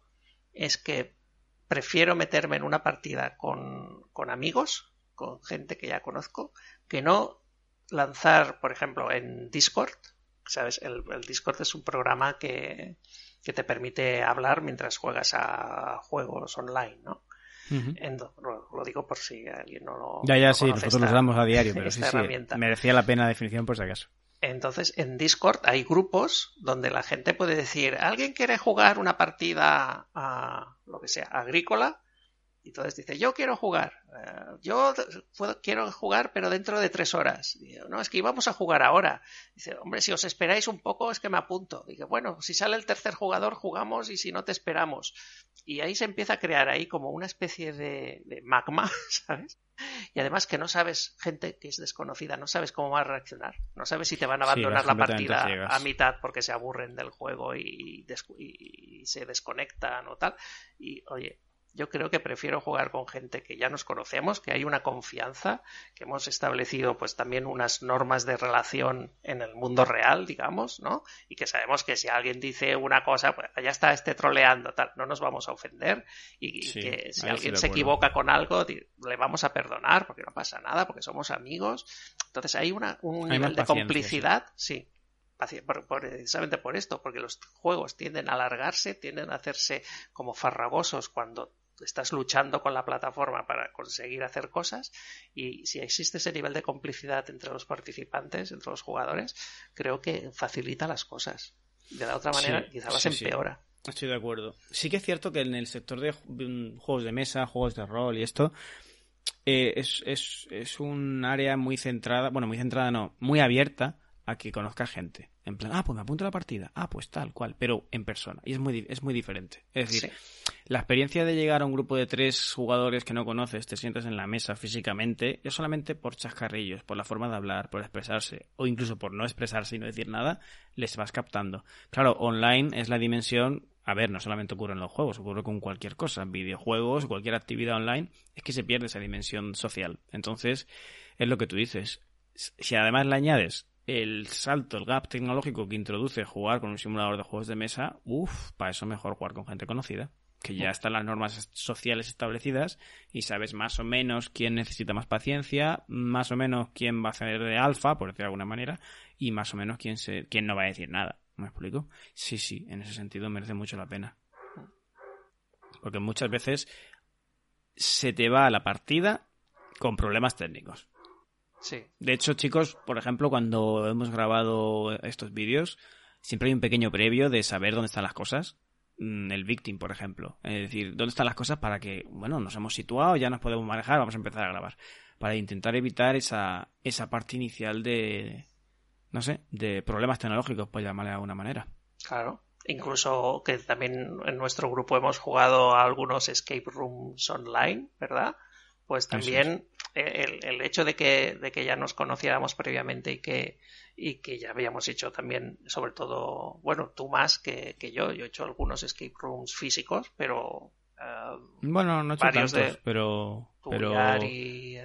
es que prefiero meterme en una partida con, con amigos, con gente que ya conozco, que no lanzar, por ejemplo, en Discord. ¿Sabes? El, Discord es un programa que, que, te permite hablar mientras juegas a juegos online, ¿no? Lo, digo por si alguien no lo. Ya, ya, sí, nosotros lo usamos a diario, (laughs) pero sí, sí, merecía la pena la definición por si acaso. Entonces, en Discord hay grupos donde la gente puede decir, ¿alguien quiere jugar una partida a lo que sea, agrícola? Y entonces dice, yo quiero jugar, eh, yo quiero jugar, pero dentro de tres horas. no, es que íbamos a jugar ahora. Dice, hombre, si os esperáis un poco, es que me apunto. Dice, bueno, si sale el tercer jugador, jugamos y si no, te esperamos. Y ahí se empieza a crear ahí como una especie de, de magma, (laughs) ¿sabes? Y además que no sabes, gente que es desconocida, no sabes cómo va a reaccionar. No sabes si te van a abandonar la partida a mitad porque se aburren del juego y, y se desconectan o tal. Y oye, yo creo que prefiero jugar con gente que ya nos conocemos, que hay una confianza, que hemos establecido pues también unas normas de relación en el mundo real, digamos, ¿no? Y que sabemos que si alguien dice una cosa, pues ya está este troleando, tal, no nos vamos a ofender y, que si alguien se equivoca con algo, le vamos a perdonar porque no pasa nada, porque somos amigos. Entonces hay una, un nivel de complicidad, sí, precisamente por esto, porque los juegos tienden a alargarse, tienden a hacerse como farragosos cuando estás luchando con la plataforma para conseguir hacer cosas y si existe ese nivel de complicidad entre los participantes, entre los jugadores, creo que facilita las cosas. De la otra manera, quizás las empeora. Estoy de acuerdo. Sí que es cierto que en el sector de juegos de mesa, juegos de rol y esto, eh, es, es, es un área muy centrada, bueno, muy centrada no, muy abierta a que conozca gente. En plan, ah, pues me apunto a la partida. Ah, pues tal cual, pero en persona. Y es muy, es muy diferente. Es decir, la experiencia de llegar a un grupo de tres jugadores que no conoces, te sientas en la mesa físicamente, es solamente por chascarrillos, por la forma de hablar, por expresarse, o incluso por no expresarse y no decir nada, les vas captando. Claro, online es la dimensión a ver, no solamente ocurre en los juegos, ocurre con cualquier cosa, videojuegos, cualquier actividad online, es que se pierde esa dimensión social. Entonces, es lo que tú dices. Si además le añades el salto, el gap tecnológico que introduce jugar con un simulador de juegos de mesa, uff, para eso mejor jugar con gente conocida, que ya están las normas sociales establecidas y sabes más o menos quién necesita más paciencia, más o menos quién va a ser de alfa, por decir de alguna manera, y más o menos quién, se, quién no va a decir nada. ¿Me explico? Sí, sí, en ese sentido merece mucho la pena. Porque muchas veces se te va a la partida con problemas técnicos. Sí. De hecho, chicos, por ejemplo, cuando hemos grabado estos vídeos, siempre hay un pequeño previo de saber dónde están las cosas. Mm, el victim, por ejemplo. Es decir, dónde están las cosas para que, bueno, nos hemos situado, ya nos podemos manejar, vamos a empezar a grabar. Para intentar evitar esa, esa parte inicial de, no sé, de problemas tecnológicos, por llamarle de alguna manera. Claro. Incluso que también en nuestro grupo hemos jugado a algunos escape rooms online, ¿verdad? Pues también el, el, hecho de que, de que ya nos conociéramos previamente y que, y que ya habíamos hecho también, sobre todo, bueno, tú más que, que yo, yo he hecho algunos escape rooms físicos, pero bueno, no he hecho tantos, pero... pero... Y,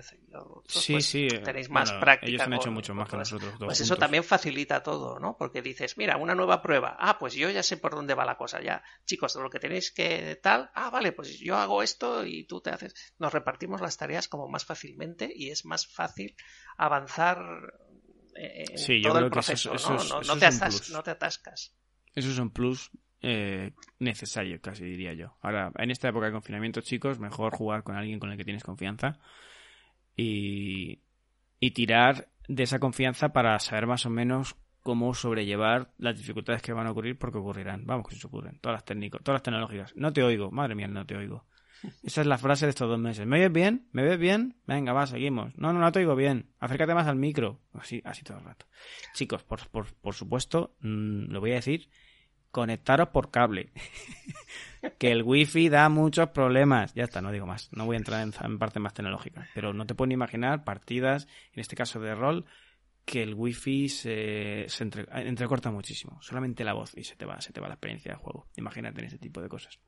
sí, pues, sí. Tenéis más práctica. Ellos han hecho mucho más que nosotros. Dos pues eso también facilita todo, ¿no? Porque dices, mira, una nueva prueba. Ah, pues yo ya sé por dónde va la cosa. Ya, chicos, lo que tenéis que tal. Ah, vale, pues yo hago esto y tú te haces. Nos repartimos las tareas como más fácilmente y es más fácil avanzar en todo el proceso. ¿no? no, te no te atascas. Eso es un plus eh, necesario, casi diría yo. Ahora, en esta época de confinamiento, chicos, mejor jugar con alguien con el que tienes confianza y, y tirar de esa confianza para saber más o menos cómo sobrellevar las dificultades que van a ocurrir porque ocurrirán. Vamos, que se ocurren. Todas las técnicas, todas las tecnológicas. No te oigo, madre mía, no te oigo. (laughs) Esa es la frase de estos dos meses. ¿Me oyes bien? ¿Me ves bien? Venga, va, seguimos. No, no, no te oigo bien. Acércate más al micro. Así, así todo el rato. Chicos, por, por, por supuesto, mm, lo voy a decir, conectaros por cable. (laughs) que el wifi da muchos problemas. Ya está, no digo más. No voy a entrar en, parte más tecnológica. Pero no te puedo ni imaginar partidas, en este caso de rol, que el wifi se, se entrecorta muchísimo. Solamente la voz y se te va, se te va la experiencia de juego. Imagínate en ese tipo de cosas.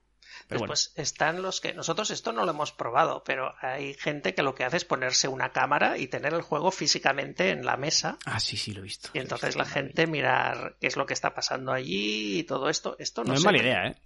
Después están los que nosotros esto no lo hemos probado, pero hay gente que lo que hace es ponerse una cámara y tener el juego físicamente en la mesa. Ah, sí, sí, lo he visto. Y entonces la gente mirar qué es lo que está pasando allí y todo esto. Esto no, es mala idea, ¿eh?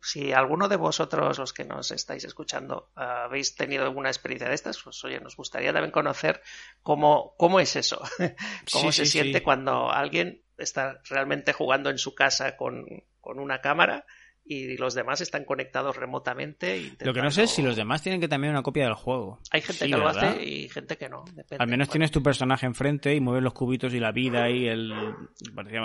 Si alguno de vosotros, los que nos estáis escuchando, habéis tenido alguna experiencia de estas, pues oye, nos gustaría también conocer cómo, cómo es eso, (laughs) cómo se siente cuando alguien está realmente jugando en su casa con, con una cámara y los demás están conectados remotamente. Lo que no sé es si los demás tienen que también una copia del juego. Hay gente que lo hace y gente que no. Al menos tienes tu personaje enfrente y mueves los cubitos y la vida y el.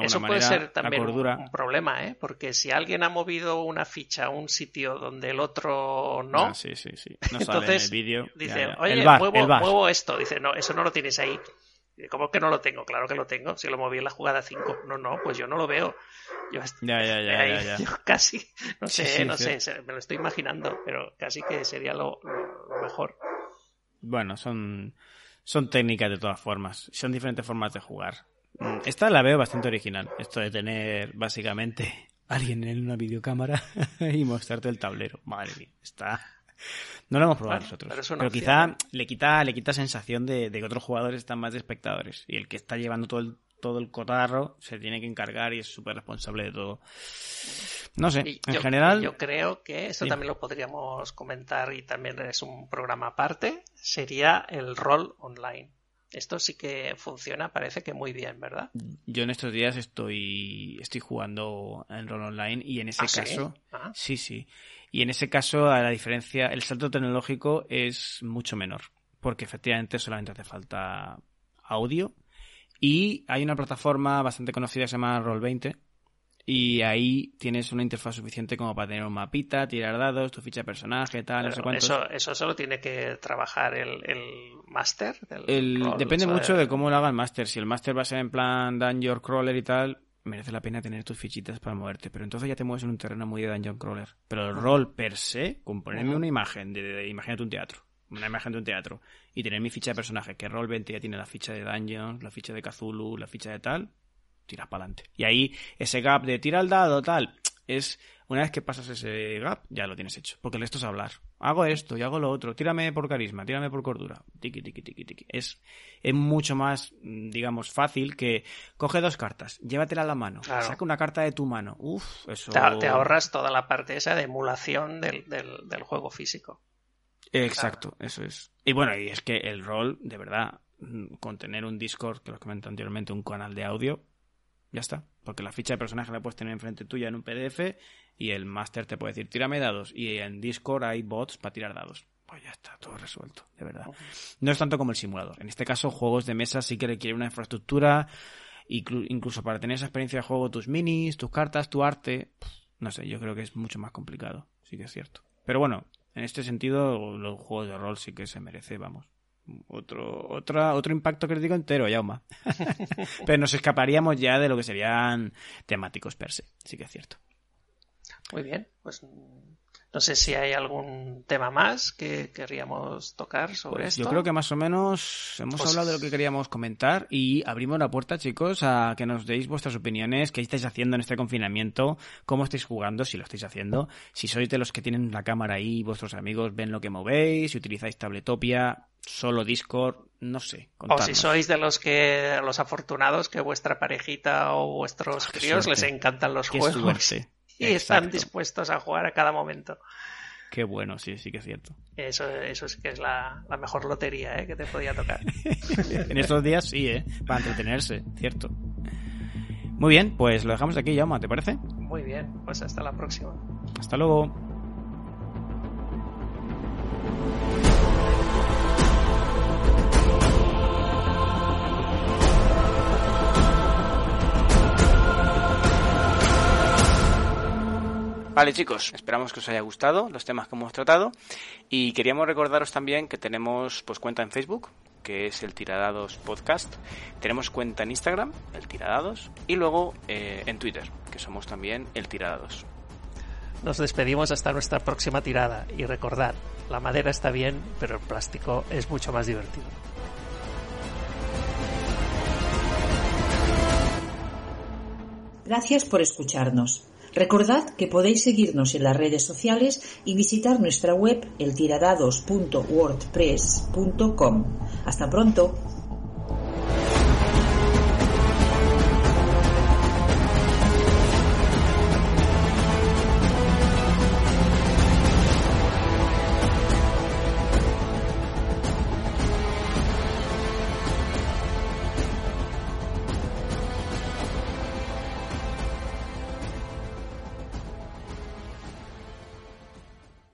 Eso puede ser también un, problema, ¿eh? Porque si alguien ha movido una ficha a un sitio donde el otro no. Ah, sí, sí, sí. No entonces, sale en el vídeo. Dice, oye, muevo, muevo esto. Dice, no, eso no lo tienes ahí. ¿Cómo que no lo tengo? Claro que lo tengo. Si lo moví en la jugada 5. No, no, pues yo no lo veo. Yo, ya, ya, ya, yo (laughs) casi, no sé, no sé, me lo estoy imaginando, pero casi que sería lo, mejor. Bueno, son, son técnicas de todas formas. Son diferentes formas de jugar. Mm, esta la veo bastante original. Esto de tener básicamente (laughs) alguien en una videocámara (laughs) y mostrarte el tablero. Madre mía, está no lo hemos probado nosotros. Pero, quizá le quita, le quita sensación de, que otros jugadores están más de espectadores. Y el que está llevando todo el, todo el cotarro se tiene que encargar y es súper responsable de todo. No sé, en general. Yo creo que eso también lo podríamos comentar y también es un programa aparte. Sería el rol online. Esto sí que funciona, parece que muy bien, ¿verdad? Yo en estos días estoy, estoy jugando en rol online y en ese ¿Ah, caso, ah. sí, sí. Y en ese caso, a la diferencia, el salto tecnológico es mucho menor, porque efectivamente solamente hace falta audio. Y hay una plataforma bastante conocida que se llama Roll20, y ahí tienes una interfaz suficiente como para tener un mapita, tirar dados, tu ficha de personaje, tal, no sé cuántos. Eso, eso solo tiene que trabajar el, el máster. Depende mucho de cómo lo haga el máster. Si el máster va a ser en plan Dungeon Crawler y tal, merece la pena tener tus fichitas para moverte. Pero entonces ya te mueves en un terreno muy de Dungeon Crawler. Pero el rol per se, con ponerme una imagen, de, imagínate un teatro, una imagen de un teatro, y tener mi ficha de personaje, que Roll 20 ya tiene la ficha de Dungeon, la ficha de Cthulhu, la ficha de tal, tiras para adelante. Y ahí ese gap de tira el dado, tal, es una vez que pasas ese gap, ya lo tienes hecho. Porque el esto es hablar. Hago esto y hago lo otro. Tírame por carisma, tírame por cordura. Tiki, tiki, tiki, tiki. Es, es mucho más, digamos, fácil que coge dos cartas, llévatela a la mano, saca una carta de tu mano. Uf, eso. Te, ahorras toda la parte esa de emulación del, del, juego físico. Exacto, eso es. Y bueno, y es que el rol, de verdad, con tener un Discord, que lo comenté anteriormente, un canal de audio, ya está. Porque la ficha de personaje la puedes tener enfrente tuya en un PDF y el máster te puede decir, tírame dados. Y en Discord hay bots para tirar dados. Pues ya está, todo resuelto, de verdad. No es tanto como el simulador. En este caso, juegos de mesa sí que requieren una infraestructura, incluso para tener esa experiencia de juego, tus minis, tus cartas, tu arte. No sé, yo creo que es mucho más complicado, sí que es cierto. Pero bueno, en este sentido, los juegos de rol sí que se merece, vamos otro, otra, otro impacto crítico entero, Yauma. (laughs) Pero nos escaparíamos ya de lo que serían temáticos per se, sí que es cierto. Muy bien, pues no sé si hay algún tema más que querríamos tocar sobre pues esto. Yo creo que más o menos hemos pues hablado de lo que queríamos comentar y abrimos la puerta, chicos, a que nos deis vuestras opiniones, qué estáis haciendo en este confinamiento, cómo estáis jugando, si lo estáis haciendo, si sois de los que tienen la cámara ahí, vuestros amigos ven lo que movéis, si utilizáis Tabletopia, solo Discord, no sé. O si sois de los que los afortunados que vuestra parejita o vuestros ah, críos les encantan los juegos y están dispuestos a jugar a cada momento. Qué bueno, sí, sí que es cierto. Eso, eso sí que es la, mejor lotería ¿eh? que te podía tocar. (laughs) en estos días sí, ¿eh? para entretenerse, cierto. Muy bien, pues lo dejamos aquí, Yama, ¿te parece? Muy bien, pues hasta la próxima. Hasta luego. Vale chicos, esperamos que os haya gustado los temas que hemos tratado y queríamos recordaros también que tenemos pues cuenta en Facebook, que es el Tiradados Podcast, tenemos cuenta en Instagram, el Tiradados, y luego eh, en Twitter, que somos también el Tiradados. Nos despedimos hasta nuestra próxima tirada y recordad, la madera está bien, pero el plástico es mucho más divertido. Gracias por escucharnos. Recordad que podéis seguirnos en las redes sociales y visitar nuestra web eltiradados.wordpress.com. Hasta pronto.